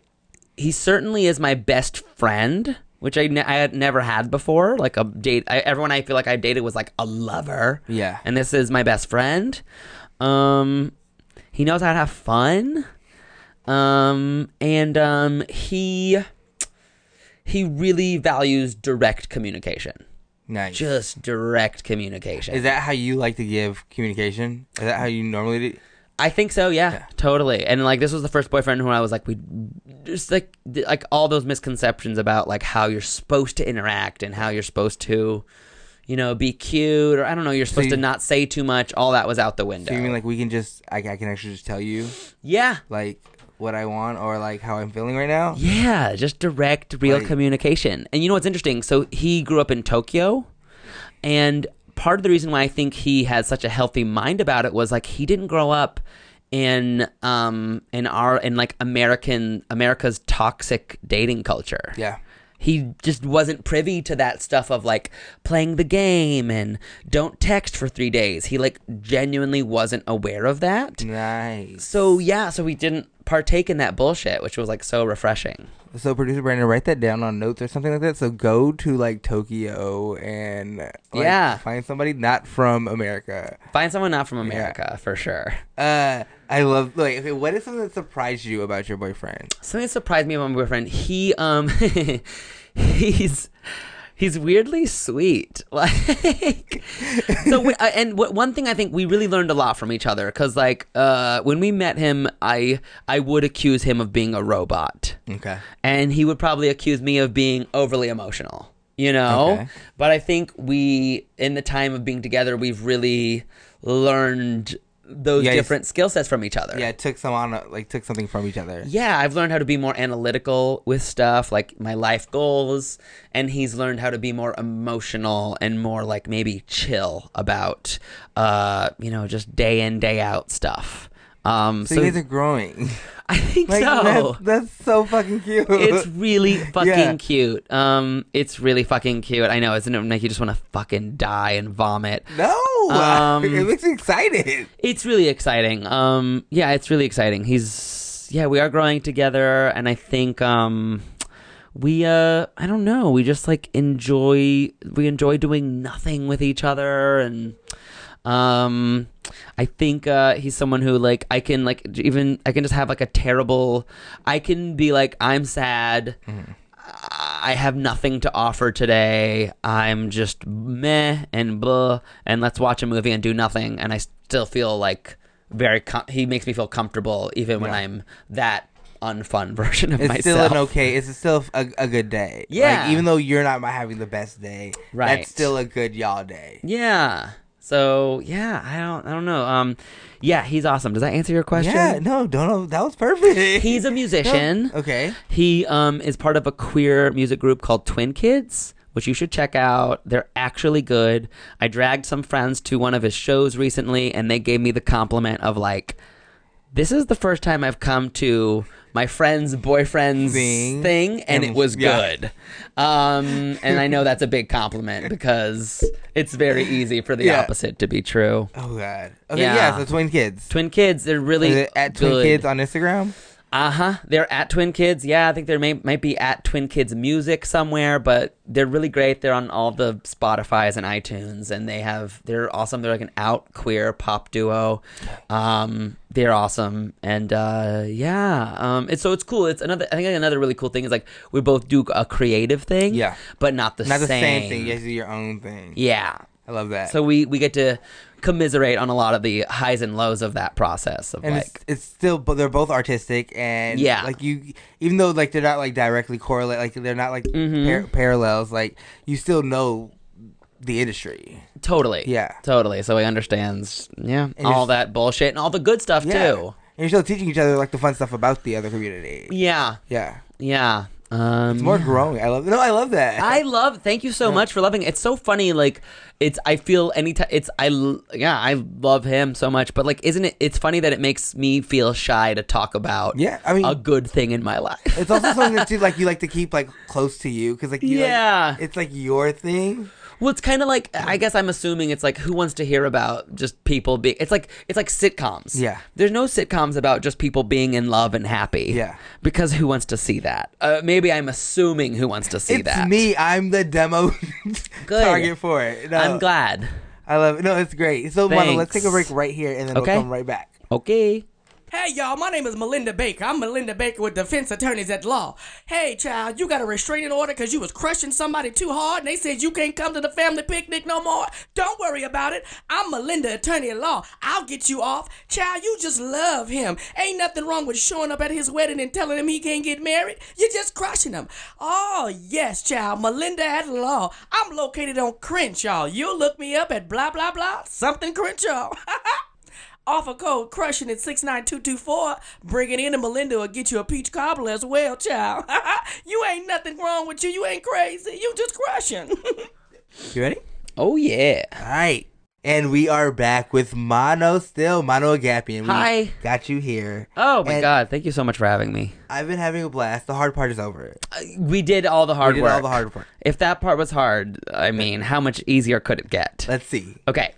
he certainly is my best friend, which I, ne- I had never had before. Like a date, I, everyone I feel like I dated was like a lover. Yeah. and this is my best friend. Um, he knows how to have fun. Um, and um, he he really values direct communication. Nice. Just direct communication. Is that how you like to give communication? Is that how you normally do? I think so, yeah, Yeah. totally. And like this was the first boyfriend who I was like, we just like like all those misconceptions about like how you're supposed to interact and how you're supposed to, you know, be cute or I don't know, you're supposed you- to not say too much. All that was out the window. So you mean like we can just I, I can actually just tell you yeah, like what I want or like how I'm feeling right now? yeah, just direct, real Like- communication. And you know what's interesting? So he grew up in Tokyo, and part of the reason why I think he has such a healthy mind about it was like he didn't grow up in um in our in like American America's toxic dating culture. Yeah. He just wasn't privy to that stuff of like playing the game and don't text for 3 days. He like genuinely wasn't aware of that. Nice. So yeah, so we didn't partake in that bullshit, which was like so refreshing. So producer Brandon, write that down on notes or something like that. So go to like Tokyo and like, Yeah. find somebody not from America. Find someone not from America for sure. Uh, I love like okay, what is something that surprised you about your boyfriend? Something that surprised me about my boyfriend. He um (laughs) he's he's weirdly sweet. (laughs) Like so we, uh, and w- one thing I think we really learned a lot from each other cuz like uh when we met him I I would accuse him of being a robot. Okay. and he would probably accuse me of being overly emotional you know Okay. but i think we in the time of being together we've really learned those Yeah, different skill sets from each other Yeah, it took some on like took something from each other. yeah i've learned how to be more analytical with stuff like my life goals and he's learned how to be more emotional and more like maybe chill about uh you know just day in day out stuff um So, so, you guys are growing. (laughs) i think like so that's, that's so fucking cute. it's really (laughs) fucking Yeah. cute. Um, it's really fucking cute. I know, isn't it? Make you just want to fucking die and vomit. no. Um, (laughs) it me excited. It's really exciting. Um, yeah, it's really exciting. He's yeah, we are growing together, and I think um, we uh, I don't know, we just like enjoy we enjoy doing nothing with each other, and um, I think uh, he's someone who like I can like even I can just have like a terrible. I can be like I'm sad. I have nothing to offer today. I'm just meh and blah, and let's watch a movie and do nothing. And I still feel like very. Com- he makes me feel comfortable even when I'm that unfun (laughs) version of It's myself. It's still an okay. It's still a, a good day. Yeah. Like, even though you're not having the best day, Right. That's still a good y'all day. Yeah. So yeah, I don't. I don't know. Um, yeah, he's awesome. Does that answer your question? Yeah. No. Don't know. That was perfect. (laughs) He's a (laughs) musician. okay. He um is part of a queer music group called Twin Kids, which you should check out. They're actually good. I dragged some friends to one of his shows recently and they gave me the compliment of like this is the first time I've come to my friend's boyfriend's Thing. thing, and, And- it was yeah. good. Um, and I know that's a big compliment (laughs) because it's very easy for the Yeah. opposite to be true. Oh God. Okay. Yeah. Yeah. so twin kids. Twin Kids, they're really at twin kids on Instagram. Uh huh. They're at Twin Kids. Yeah, I think they may might be at Twin Kids Music somewhere, but they're really great. They're on all the Spotify's and iTunes, and they have they're awesome. They're like an out queer pop duo. Um, they're awesome, and uh, yeah. Um, it's so it's cool. It's another. I think another really cool thing is like we both do a creative thing. Yeah. but not the Not the same. same thing. You do your own thing. Yeah. I love that. So we we get to commiserate on a lot of the highs and lows of that process of and like it's, it's still but they're both artistic and Yeah. like you even though like they're not like directly correlate like they're not like Mm-hmm. par- parallels like you still know the industry totally Yeah. totally. So he understands yeah And all that bullshit and all the good stuff yeah too. and you're still teaching each other like the fun stuff about the other community Yeah, yeah yeah. Um, it's more yeah. growing I love no I love that I love. Thank you so much for loving it. It's so funny. Like it's. I feel anytime. It's. I. Yeah. I love him so much. But like, isn't it? It's funny that it makes me feel shy to talk about. Yeah, I mean- a good thing in my life. it's also something that (laughs) you like you like to keep like close to you because like you, like, Yeah. it's like your thing Well, it's kind of like I guess I'm assuming it's like who wants to hear about just people being. It's like it's like sitcoms. Yeah. There's no sitcoms about just people being in love and happy. Yeah. Because who wants to see that? Uh, maybe I'm assuming who wants to see that. it's that. me I'm the demo (laughs) Good. target for it no, I'm glad. I love it no it's great so Mano, let's take a break right here and then Okay. we'll come right back Okay. Hey y'all, my name is Melinda Baker. I'm Melinda Baker with Defense Attorneys at Law. Hey child, you got a restraining order because you was crushing somebody too hard and they said you can't come to the family picnic no more? Don't worry about it. I'm Melinda Attorney at Law. I'll get you off. Child, you just love him. Ain't nothing wrong with showing up at his wedding and telling him he can't get married. You're just crushing him. Oh yes, child, Melinda at Law. I'm located on Crenshaw. You'll look me up at blah blah blah something Crenshaw. (laughs) Offer code crushing at 69224. Bring it in and Melinda will get you a peach cobbler as well, child. (laughs) you ain't nothing wrong with you. You ain't crazy. You just crushing. (laughs) you ready Oh yeah. All right. And we are back with Mano still, Mano Agapion. We Hi. Got you here. Oh my And god! Thank you so much for having me. I've been having a blast. The hard part is over. Uh, we did all the hard we did work. all the hard part. If that part was hard, I mean, how much easier could it get? Let's see. Okay.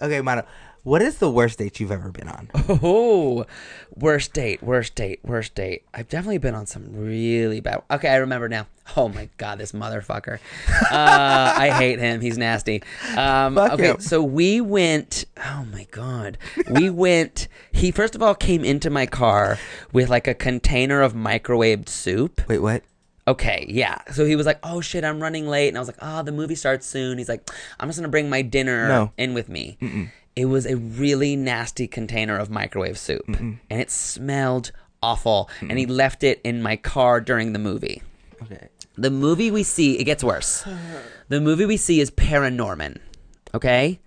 Okay, Mano. What is the worst date you've ever been on? Oh, worst date, worst date, worst date. I've definitely been on some really bad. Okay, I remember now. Oh my god, this motherfucker. Uh, I hate him. He's nasty. Um, Fuck okay, him. so we went. Oh my god, we (laughs) went. He first of all came into my car with like a container of microwaved soup. Wait, what? Okay, yeah. So he was like, "Oh shit, I'm running late," and I was like, "Oh, the movie starts soon." He's like, "I'm just gonna bring my dinner No. in with me." It was a really nasty container of microwave soup, and it smelled awful. And he left it in my car during the movie. Okay. The movie we see, it gets worse. (sighs) The movie we see is Paranorman. Okay?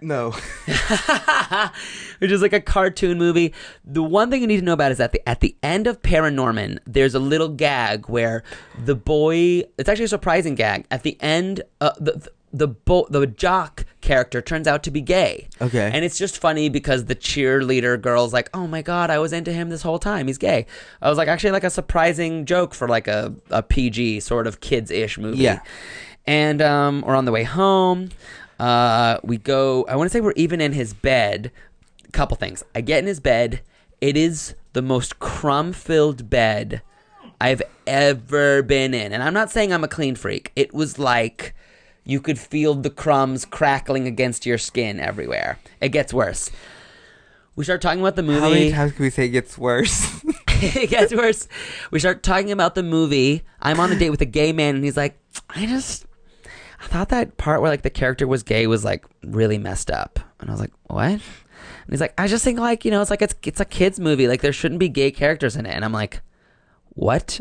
No. (laughs) which is like a cartoon movie. The one thing you need to know about is that the, at the end of Paranorman, there's a little gag where the boy. It's actually a surprising gag. At the end, uh, the the bo- the jock character turns out to be gay. Okay. and it's just funny because the cheerleader girl's like, "Oh my god, I was into him this whole time. He's gay." I was like, actually, like a surprising joke for like a a PG sort of kids ish movie. Yeah. And um, we're on the way home. Uh, we go. I want to say we're even in his bed. Couple things. I get in his bed. It is the most crumb-filled bed I've ever been in, and I'm not saying I'm a clean freak. It was like you could feel the crumbs crackling against your skin everywhere. It gets worse. We start talking about the movie How many times can we say it gets worse? (laughs) it gets worse. We start talking about the movie. I'm on a date with a gay man, and he's like, I just, I thought that part where like the character was gay was like really messed up. And I was like, what? And he's like, I just think like you know, it's like it's it's a kids movie. Like there shouldn't be gay characters in it. And I'm like, what?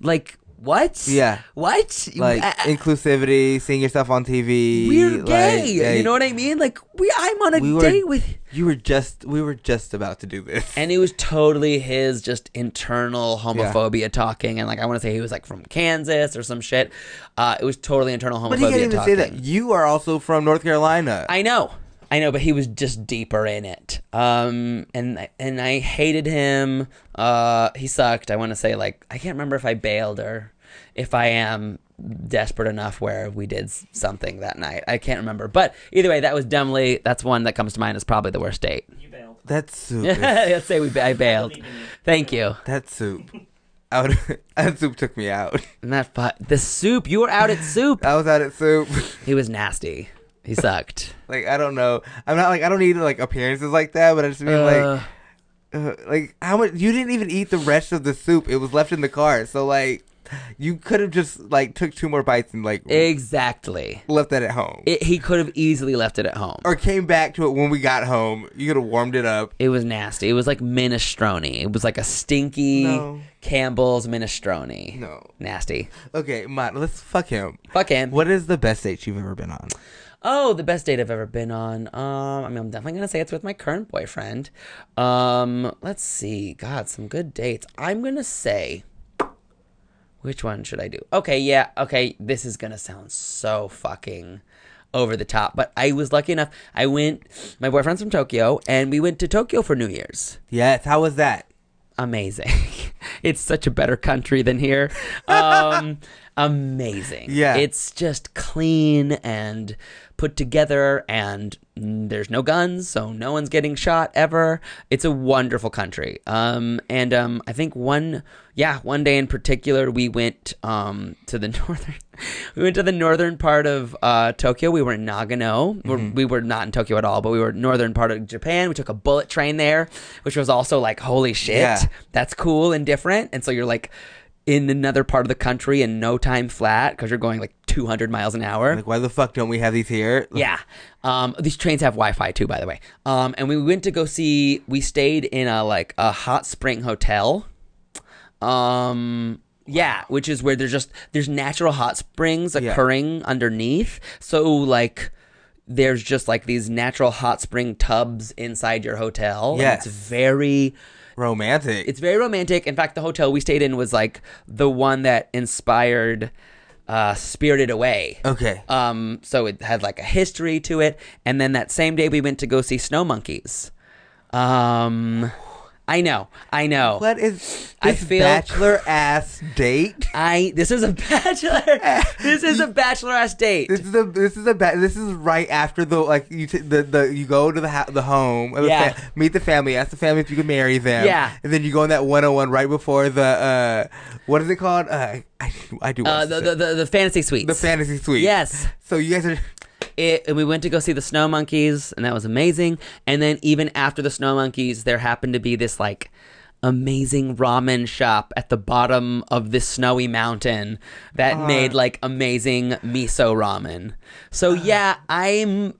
Like what? Yeah. What? like Uh, inclusivity, seeing yourself on TV. we're like, gay. yeah, you know what I mean? Like we, I'm on a we were- date with. You were just we were just about to do this. And it was totally his just internal homophobia talking, and like I want to say he was like from Kansas or some shit. Uh, it was totally internal homophobia but he can't even talking. say that. You are also from North Carolina. I know, I know, but he was just deeper in it. Um, and and I hated him. Uh, he sucked. I want to say like I can't remember if I bailed or if I am desperate enough where we did something that night. I can't remember, but either way, that was definitely that's one that comes to mind as probably the worst date. You bailed. That soup. is- (laughs) Let's say we I bailed. Thank you. that soup. I would, (laughs) that soup took me out. And that fu- the soup. You were out at soup. I was out at soup. He was nasty. He sucked. (laughs) like I don't know. I'm not like I don't need like appearances like that, but I just mean like. Uh, Uh, like how much you didn't even eat the rest of the soup it was left in the car so like you could have just like took two more bites and like exactly. left that at home It, he could have easily left it at home. or came back to it when we got home you could have warmed it up It was nasty. It was like minestrone. It was like a stinky No. Campbell's minestrone. no Nasty. okay Mott, let's fuck him Fuck him. what is the best date you've ever been on Oh, the best date I've ever been on. Um, I mean, I'm definitely gonna say it's with my current boyfriend. Um, let's see. God, some good dates. I'm gonna say. Which one should I do? Okay, yeah, okay. This is gonna sound so fucking over the top, but I was lucky enough. I went. My boyfriend's from Tokyo, and we went to Tokyo for New Year's. yes how was that Amazing. (laughs) it's such a better country than here. (laughs) Um, amazing. Yeah. It's just clean and put together, and there's no guns, so no one's getting shot ever. It's a wonderful country. Um, and um, I think one, yeah, one day in particular, we went um, to the (laughs) northern. We went to the northern part of uh, Tokyo. We were in Nagano. We're, we were not in Tokyo at all, but we were northern part of Japan. We took a bullet train there, which was also like, holy shit, Yeah. that's cool and different. And so you're like in another part of the country in no time flat because you're going like 200 miles an hour. like why the fuck don't we have these here Yeah. Um, these trains have Wi-Fi too, by the way. Um, and we went to go see. We stayed in a like a hot spring hotel. Um, yeah, which is where there's just there's natural hot springs Yeah. occurring underneath. So like. There's just like these natural hot spring tubs inside your hotel. Yeah. It's very romantic it's very romantic. In fact, the hotel we stayed in was like the one that inspired uh, Spirited Away. okay Um, so it had like a history to it. And then that same day we went to go see Snow Monkeys. Um, I know, I know. what is I this feel- bachelor ass date I this is a bachelor. this is a bachelor ass date. This is a this is a ba- this is right after the like you t- the the you go to the ha- the home of the Yeah. fa- meet the family ask the family if you can marry them Yeah. and then you go on that 101 right before the uh what is it called uh I I do Uh, the, the, the the fantasy suite the fantasy suite Yes. so you guys are it, and we went to go see the snow monkeys and that was amazing. And then even after the snow monkeys there happened to be this like amazing ramen shop at the bottom of this snowy mountain that made like amazing miso ramen. So yeah i'm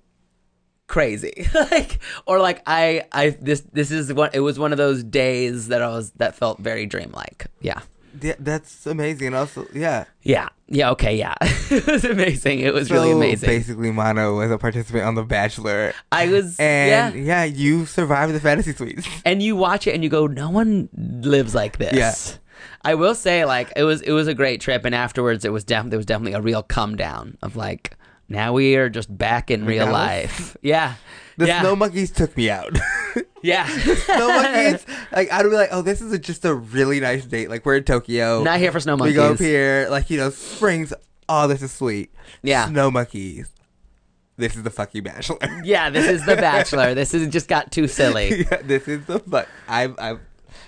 crazy. (laughs) Like or like i i this this is what it was one of those days that i was that felt very dreamlike. Yeah yeah, that's amazing. Also yeah. Yeah. Yeah okay yeah. (laughs) It was amazing. It was so really amazing. basically Mano was a participant on The Bachelor. I was and yeah. yeah, you survived the fantasy suites. (laughs) And you watch it and you go, no one lives like this. Yeah. I will say, like it was, it was a great trip, and afterwards, it was def- there was definitely a real come down of like, now we are just back in real Now- life. Yeah, the yeah, snow monkeys took me out (laughs) yeah. (laughs) snow monkeys like I'd be like oh this is a, just a really nice date like we're in Tokyo Not here for snow monkeys. We go up here, like you know, springs. Oh, this is sweet. Yeah. Snow monkeys. This is the fucking bachelor. (laughs) Yeah, this is The (laughs) Bachelor. this is just got too silly. yeah, this is the fuck. I'm. I'm.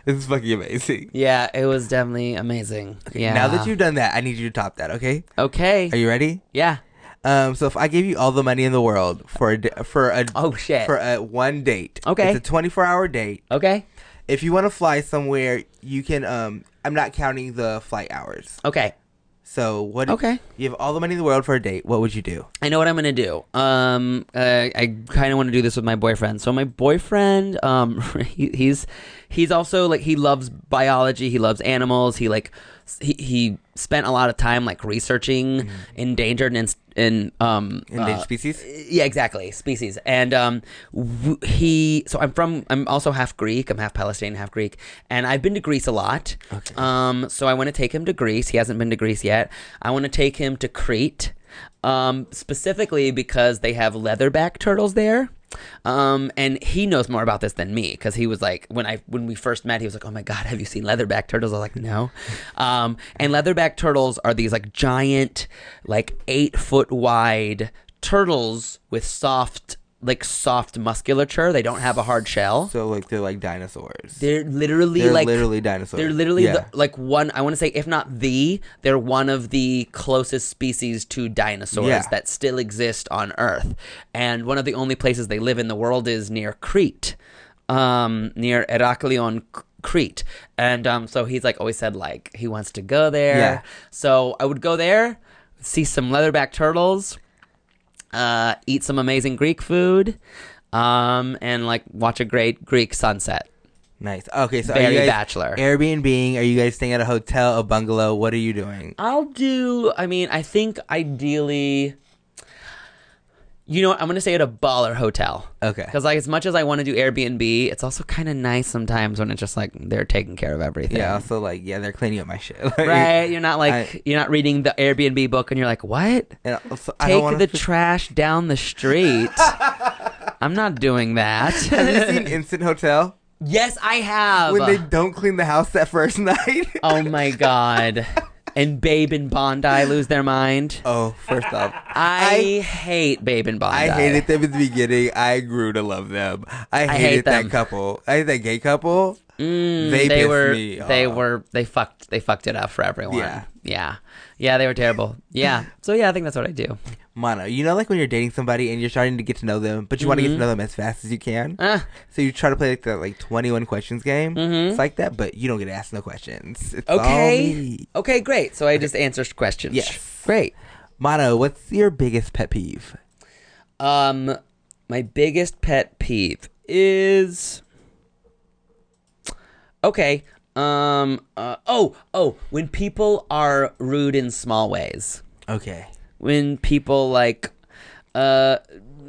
This is fucking amazing. Yeah, it was definitely amazing. Yeah. Now that you've done that, I need you to top that. Okay. okay, Are you ready? yeah. Um. So if I gave you all the money in the world for a for a Oh shit. for a one date, Okay. it's a 24 hour date. okay, If you want to fly somewhere, you can. Um. I'm not counting the flight hours. okay. So what? Okay. You have all the money in the world for a date. What would you do? I know what I'm gonna do. Um, uh, I kind of want to do this with my boyfriend. So my boyfriend, um, (laughs) he, he's he's also like he loves biology. He loves animals. He like he he spent a lot of time like researching endangered and and um Endangered uh, species. yeah, exactly. Species. And um, w- he. So I'm from. I'm also half Greek. I'm half Palestinian, half Greek. And I've been to Greece a lot. Okay. Um. So I want to take him to Greece. He hasn't been to Greece yet. I want to take him to Crete. Um. Specifically because they have leatherback turtles there. Um, and he knows more about this than me because he was like when I when we first met, he was like, "Oh my god, have you seen leatherback turtles?" I was like, "No." Um, and leatherback turtles are these like giant, like eight foot wide turtles with soft like soft musculature. They don't have a hard shell. So like they're like dinosaurs. They're literally They're like literally dinosaurs. They're literally yeah. the, like one. I want to say, if not the, they're one of the closest species to dinosaurs Yeah. that still exist on Earth. And one of the only places they live in the world is near Crete, um, near Heraklion, Crete. And um, so he's like always said like he wants to go there. Yeah. So I would go there, see some leatherback turtles, uh, eat some amazing Greek food, um, and like watch a great Greek sunset. nice. Okay, so are Very you guys bachelor. Airbnb? Are you guys staying at a hotel, a bungalow? What are you doing? I'll do. I mean, I think ideally, you know, what, I'm gonna say at a baller hotel Okay. because, like, as much as I want to do Airbnb, it's also kind of nice sometimes when it's just like they're taking care of everything. Yeah. Also, like, yeah, they're cleaning up my shit. (laughs) Like, Right, you're not like I- you're not reading the Airbnb book and you're like, what? Also, uh, Take wanna the (laughs) trash down the street. (laughs) I'm not doing that. Have you seen Instant Hotel yes, I have. when they don't clean the house that first night? oh my god. And Babe and Bondi lose their mind. oh, first off, I, hate Babe and Bondi. I hated them in the beginning. I grew to love them. I hated hate that couple. I hate that gay couple. Mm, They they were they were they fucked they fucked it up for everyone. Yeah. Yeah. Yeah, they were terrible. Yeah. So yeah, I think that's what I do. Mano, you know, like when you're dating somebody and you're starting to get to know them, but you want to get to Mhm. know them as fast as you can. Ah, So you try to play like the like 21 questions game. Mhm. It's like that, but you don't get asked no questions. It's all okay. Okay, great. So I just answer questions. Yes. Great. Mano, what's your biggest pet peeve? Um my biggest pet peeve is Okay. Um uh, oh, oh, when people are rude in small ways. Okay. when people like uh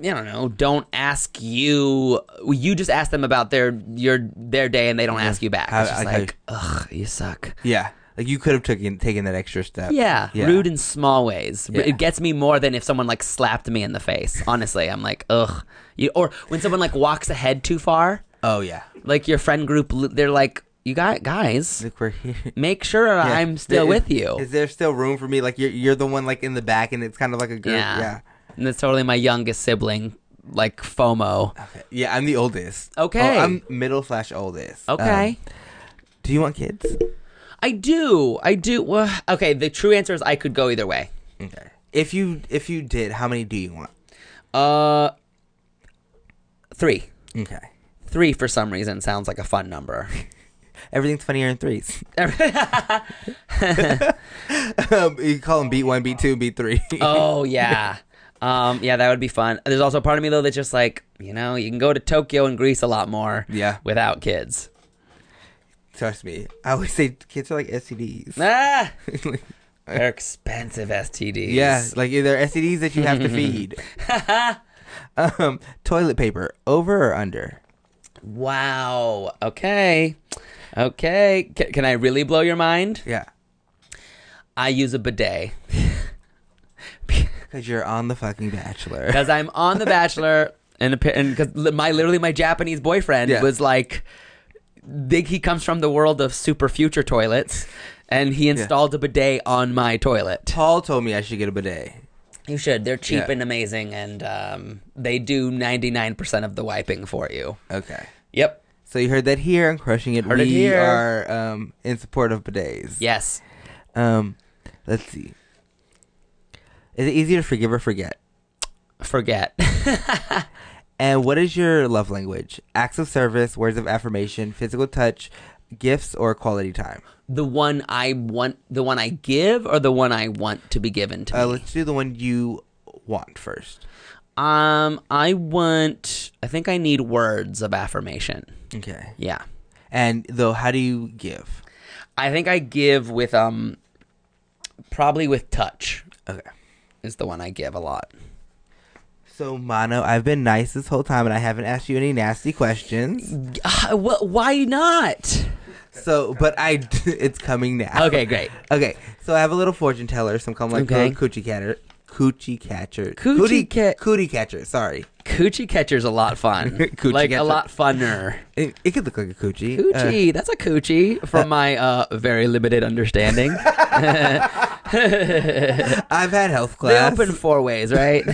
I don't know, don't ask you you just ask them about their your their day and they don't ask you back. How- It's just like ugh, you suck. Yeah. Like you could have taken taken that extra step. Yeah, Yeah. rude in small ways. Yeah. It gets me more than if someone like slapped me in the face. Honestly, I'm like, ugh. You, or when someone like walks ahead too far, Oh yeah. Like your friend group, they're like, you got guys, Look, we're here. (laughs) make sure Yeah. I'm still with you. Is there still room for me? Like you're you're the one like in the back, and it's kind of like a group. Yeah. Yeah. And it's totally my youngest sibling, like FOMO. Okay. Yeah, I'm the oldest. Okay. Oh, I'm middle slash oldest. Okay. Um, do you want kids? I do. I do. Well, okay, the true answer is I could go either way. Okay. If you if you did, how many do you want? Uh, three. Okay. Three for some reason sounds like a fun number. (laughs) Everything's funnier in threes. um, (laughs) (laughs) you call them beat one, beat two, beat three. oh yeah. Um, yeah, that would be fun. There's also a part of me though that's just like, you know, you can go to Tokyo and Greece a lot more yeah. without kids. Trust me. I always say kids are like STDs. Ah, Like, they're expensive STDs. yeah, like they're STDs that you have to feed. um, toilet paper, over or under? Wow. Okay. Okay. C- can I really blow your mind? Yeah. I use a bidet. (laughs) Because you're on the fucking Bachelor. because I'm on The Bachelor, and because my literally my Japanese boyfriend Yeah. was like, big. He comes from the world of super future toilets, and he installed a bidet on my toilet. Paul told me I should get a bidet. You should. They're cheap Yeah. and amazing, and um, they do 99% of the wiping for you. Okay. Yep. So you heard that here on Crushing It. Heard we it here. are um, in support of bidets. Yes. Um, let's see. Is it easier to forgive or forget? Forget. (laughs) And what is your love language? Acts of service, words of affirmation, physical touch, gifts, or quality time? The one I want, the one I give, or the one I want to be given to Uh, me. let's do the one you want first. Um, I want. I think I need words of affirmation. Okay. Yeah. And though, how do you give? I think I give with um probably with touch Okay. is the one I give a lot. So, Mano, I've been nice this whole time, and I haven't asked you any nasty questions. Uh, wh- why not? So, but I, (laughs) it's coming now. Okay, great. Okay, so I have a little fortune teller. Some call him like Okay. little coochie catcher. Coochie catcher. Coochie Cootie cat- Cootie catcher. Sorry. Coochie catcher's a lot fun. (laughs) Coochie like a lot funner. It, it could look like a coochie. Uh, Coochie, that's a coochie from my uh, very limited understanding. (laughs) I've had health they class. open four ways, right?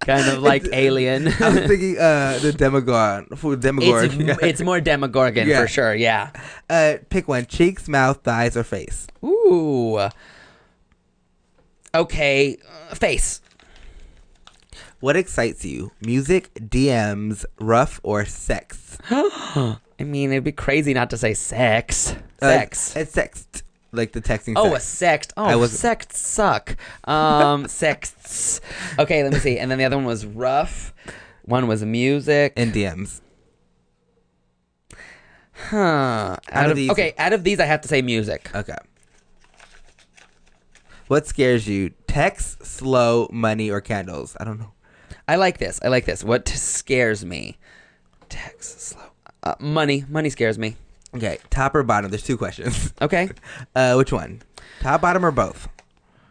Kind of like Alien. I was (laughs) thinking uh, the Demogorgon. For it's, Demogorgon. it's more Demogorgon Yeah. for sure. Yeah. uh, pick one: cheeks, mouth, thighs, or face. Ooh. Okay, uh, face. What excites you? Music, DMs, rough, or sex? (gasps) I mean, it'd be crazy not to say sex. Uh, Sex. it's sext, like the texting. Oh, a sex. sext. Oh, I wasn't- sexts suck. Um, (laughs) sexts. Okay, let me see. And then the other one was rough. One was music. and DMs. Huh. Out, of of, these- okay, out of these, I have to say music. Okay. What scares you? Text, slow, money, or candles? I don't know. I like this. I like this. What scares me? Text slow. Uh, money. Money scares me. Okay, top or bottom? There's two questions. Okay. (laughs) Uh, which one? Top, bottom, or both?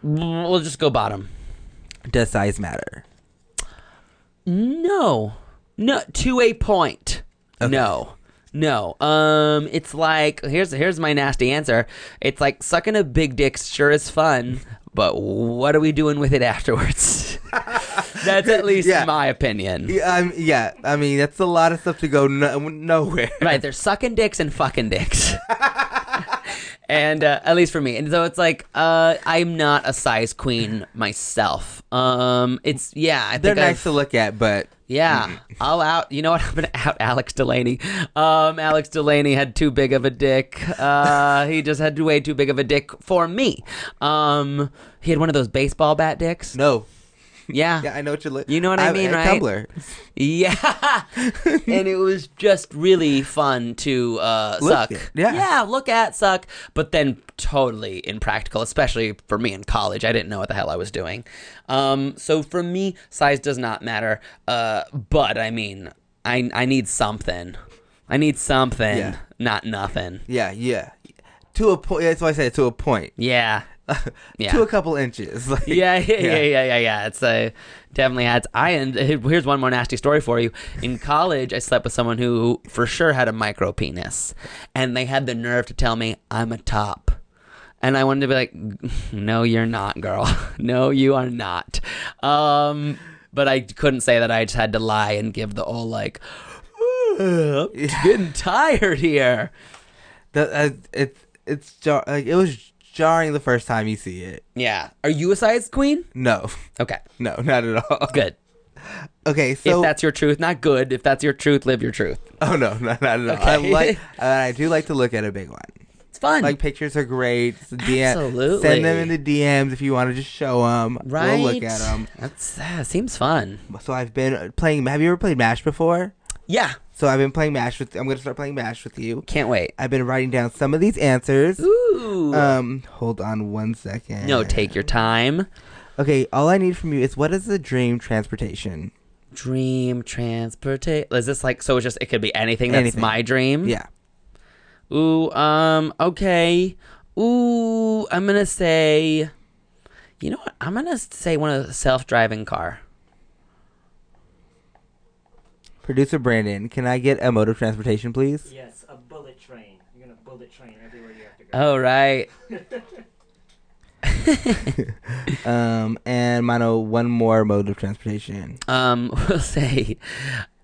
We'll just go bottom. Does size matter? No. No. To a point. No. No. Um it's like here's here's my nasty answer. It's like sucking a big dick sure is fun, but what are we doing with it afterwards? (laughs) (laughs) That's at least Yeah. my opinion. Yeah, um, yeah. I mean, that's a lot of stuff to go no- nowhere. Right, they're sucking dicks and fucking dicks. (laughs) and uh, at least for me. And so it's like uh I'm not a size queen myself. Um it's yeah, I They're think nice I've- to look at, but Yeah, I'll out. You know what? (laughs) I'm gonna out Alex Delaney. Um, Alex Delaney had too big of a dick. Uh, he just had way too big of a dick for me. Um, he had one of those baseball bat dicks. no. Yeah, Yeah, I know what you're. Li- You know what I I'm mean, right? Tumblr. (laughs) yeah. and it was just really fun to uh, Look suck. at- yeah. yeah, look at suck, but then totally impractical, especially for me in college. I didn't know what the hell I was doing. Um, so for me, size does not matter. Uh, but I mean, I I need something. I need something, Yeah. not nothing. Yeah, yeah. To a point. That's why I said to a point. Yeah. Yeah. to a couple inches. (laughs) Like, yeah, yeah, yeah, yeah, yeah, yeah. It's uh, definitely had. I and here's one more nasty story for you. In college, I slept with someone who for sure had a micro penis, and they had the nerve to tell me I'm a top. And I wanted to be like, (laughs) no, you're not, girl. (laughs) No, you are not. Um, but I couldn't say that. I just had to lie and give the old like, I'm getting tired here. The, uh, it's it's like it was jarring the first time you see it. Yeah. Are you a size queen? No, Okay. (laughs) no, not at all. Good. Okay, so if that's your truth, not good. If that's your truth, live your truth. (laughs) oh no, not, not at all. I Okay. like. (laughs) Uh, I do like to look at a big one. It's fun. Like pictures are great. DM, Absolutely. Send them in the DMs if you want to just show them. right? We'll look at them. That's that seems fun. So I've been playing. Have you ever played Mash before? Yeah. So I've been playing Mash with. I'm gonna start playing Mash with you. Can't wait. I've been writing down some of these answers. Ooh. Um, hold on one second. no, take your time. Okay, all I need from you is what is the dream transportation? Dream transportation. Is this like so? It's just it could be anything. That's Anything. my dream. Yeah. Ooh. Um. Okay. Ooh. I'm gonna say. You know what? I'm gonna say one of the self-driving car. Producer Brandon, can I get a mode of transportation, please? Yes, a bullet train. You're gonna bullet train everywhere you have to go. Oh right. (laughs) (laughs) Um, and Mano, one more mode of transportation. Um, (laughs) we'll say,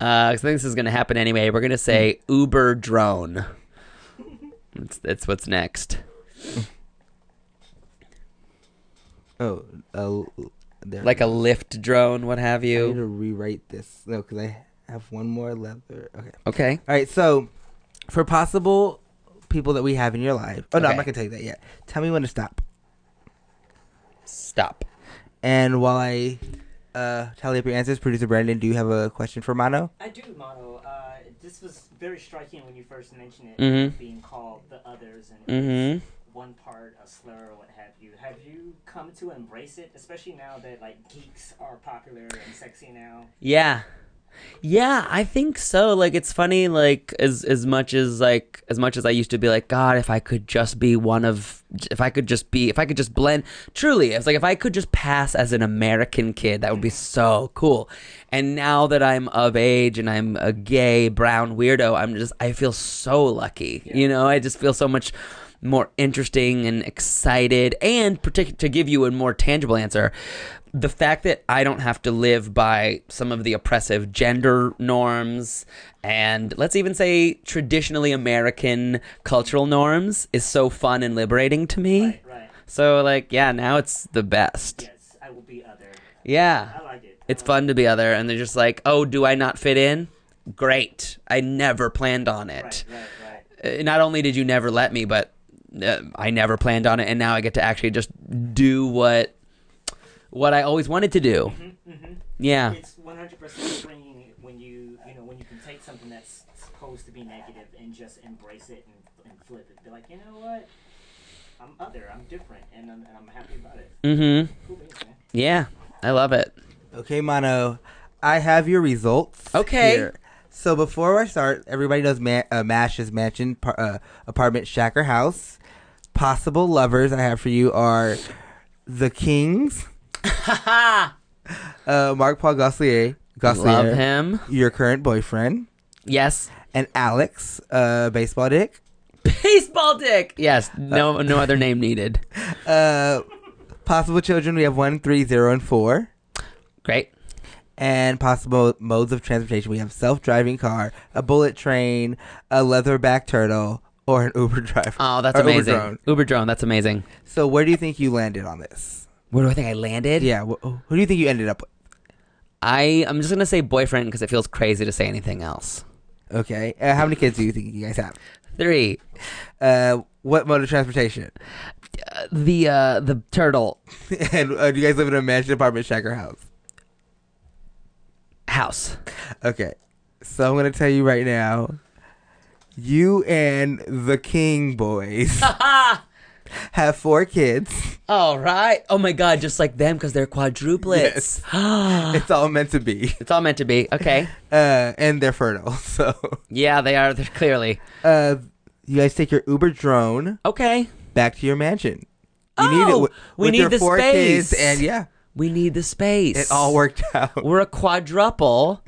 uh, 'cause I think this is going to happen anyway. We're going to say Uber drone. That's, that's what's next. Oh, uh, there. Like a lift drone, what have you? I need you. to rewrite this. No, because I have one more leather. Okay. Okay. All right. So, for possible people that we have in your life. Oh no, I'm not gonna tell you that yet. Tell me when to stop. Stop. And while I uh, tally up your answers, producer Brandon, do you have a question for Mano? I do, Mano. Uh, this was very striking when you first mentioned it, mm-hmm. being called the others and Mm-hmm. one part a slur or what have you. Have you come to embrace it, especially now that like geeks are popular and sexy now? Yeah. Yeah, I think so. Like it's funny like as as much as like as much as I used to be like god if I could just be one of if I could just be if I could just blend truly it's like if I could just pass as an American kid that would be so cool. And now that I'm of age and I'm a gay brown weirdo, I'm just I feel so lucky. You know, I just feel so much more interesting and excited and partic- to give you a more tangible answer the fact that I don't have to live by some of the oppressive gender norms and let's even say traditionally American cultural norms is so fun and liberating to me. Right, right. So like yeah, now it's the best. Yes, I will be other. Yeah. I like it. It's fun to be other and they're just like, "Oh, do I not fit in?" Great. I never planned on it. Right. Uh, not only did you never let me, but uh, I never planned on it, and now I get to actually just do what what I always wanted to do. Mm-hmm. Yeah, It's 100% when you when you you know when you can take something that's supposed to be negative and just embrace it and, and flip it. Be like, you know what? I'm other. I'm different, and I'm, and I'm happy about it. mm-hmm. Cool beans. Yeah, I love it. Okay, Mano, I have your results. Okay. here. So before I start, everybody knows Ma- uh, Mash's mansion, par- uh, apartment, shack, or house. Possible lovers I have for you are the Kings, (laughs) uh, Mark Paul Gosselier, Gosselaar, Love him. your current boyfriend, Yes. and Alex, uh, baseball dick. Baseball dick. Yes. No. No other name needed. (laughs) Uh, possible children we have one, three, zero, and four. Great. and possible modes of transportation. We have self-driving car, a bullet train, a leatherback turtle, or an Uber (laughs) driver. Oh, that's Or Uber amazing. drone. Uber drone. That's amazing. So where do you think you landed on this? Where do I think I landed? Yeah, wh- who do you think you ended up with? I I'm just gonna say boyfriend because it feels crazy to say anything else. Okay, uh, how many kids do you think you guys have? Three. Uh, what mode of transportation? Uh, the uh the turtle (laughs) and uh, do you guys live in a mansion, apartment, shack, or house? house. Okay, so I'm gonna tell you right now, you and the King boys (laughs) (laughs) have four kids. All right. Oh my god, just like them because they're quadruplets. Yes. (gasps) It's all meant to be, it's all meant to be. Okay. (laughs) uh, and they're fertile. So. Yeah, they are. They're clearly uh, you guys take your Uber drone okay. back to your mansion. You Oh, need it wi- we need the four space. kids, and yeah, We need the space. it all worked out. We're a quadruple.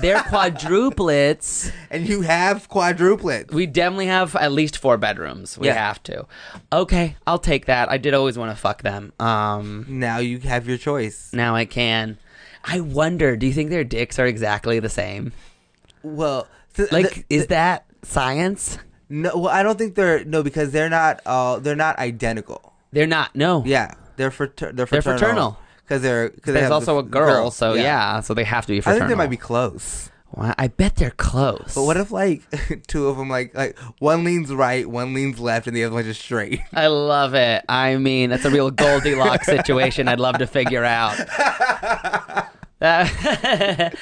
They're (laughs) quadruplets. And you have quadruplets. We definitely have at least four bedrooms. We Yeah. have to. Okay, I'll take that. I did always want to fuck them. Um, Now you have your choice. now I can. I wonder. Do you think their dicks are exactly the same? Well, th- Like, th- is that science? no? Well, I don't think they're no because they're not all they're not identical. They're not. No. Yeah, they're frater- they're They're fraternal. Fraternal. because they're because There's also a girl, so yeah. so they have to be I think they might be close. Well, I bet they're close. But what if like (laughs) two of them like like one leans right, one leans left, and the other one's just straight? (laughs) I love it. I mean, that's a real Goldilocks (laughs) situation. I'd love to figure out. That-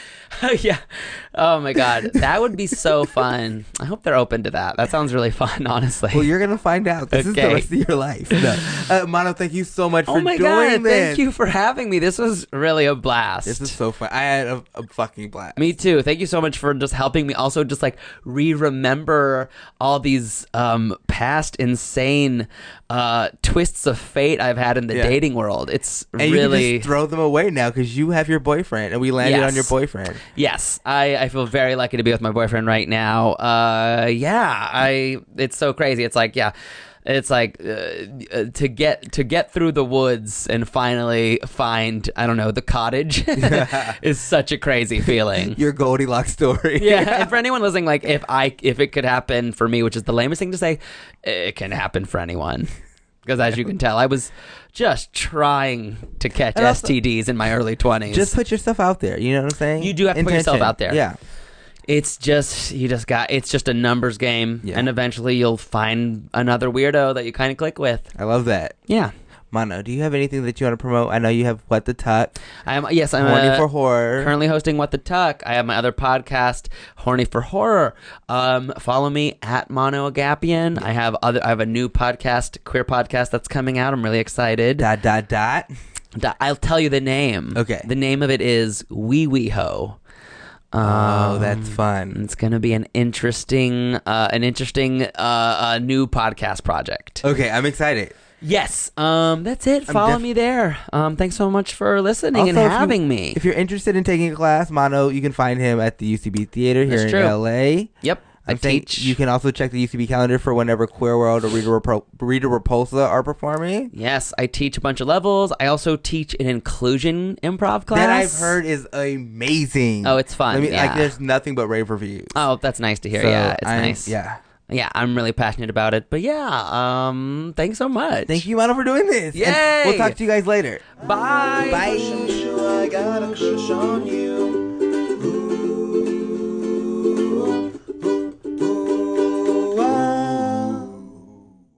yeah. Oh my god, that would be so fun. I hope they're open to that. That sounds really fun, honestly. Well, you're gonna find out. This is the rest of your life. No. Uh, Mano, thank you so much oh for my doing god, this. thank you for having me. This was really a blast. This is so fun. I had a, a fucking blast. Me too. Thank you so much for just helping me. Also, just like re-remember all these um, past insane uh, twists of fate I've had in the Yeah. dating world. It's and you really throw them away now because you have your boyfriend, and we landed on your boyfriend. yes. I, I feel very lucky to be with my boyfriend right now. Uh, yeah. I. It's so crazy. It's like yeah. It's like uh, uh, to get to get through the woods and finally find I don't know the cottage (laughs) (laughs) is such a crazy feeling. Your Goldilocks story. yeah, (laughs) and for anyone listening, like if I if it could happen for me, which is the lamest thing to say, it can happen for anyone. Because as you can tell, I was just trying to catch And also- STDs in my early twenties. Just put yourself out there. You know what I'm saying? You do have to put yourself out there. Yeah. it's just you just got it's just a numbers game, Yeah. and eventually you'll find another weirdo that you kind of click with. I love that. Yeah, Mano, do you have anything that you want to promote? I know you have What the Tuck, I'm yes I'm Horny uh, for Horror. currently hosting What the Tuck. I have my other podcast, Horny for Horror. Um, follow me at Mano Agapion. I have other. I have a new podcast, queer podcast that's coming out. I'm really excited. dot dot dot. Da- I'll tell you the name. Okay. The name of it is Wee Wee Ho. Oh, that's Um, fun. It's gonna be an interesting, uh, an interesting uh, uh, new podcast project. Okay, I'm excited. Yes. Um, that's it. I'm Follow def- me there. Um, thanks so much for listening and Also, if you- having me. If you're interested in taking a class, Mano, you can find him at the UCB Theater here That's in true. LA. Yep. I I'm saying teach. You can also check the UCB calendar for whenever Queer World or Rita Repulsa are performing. Yes, I teach a bunch of levels. I also teach an inclusion improv class That I've heard is amazing. Oh, it's fun, I mean, yeah. like, there's nothing but rave reviews. Oh, that's nice to hear. So yeah, it's I'm- nice. Yeah. Yeah, I'm really passionate about it. But yeah, um, thanks so much. Thank you, Mano, for doing this. And Yay! We'll talk to you guys later. Bye. Bye.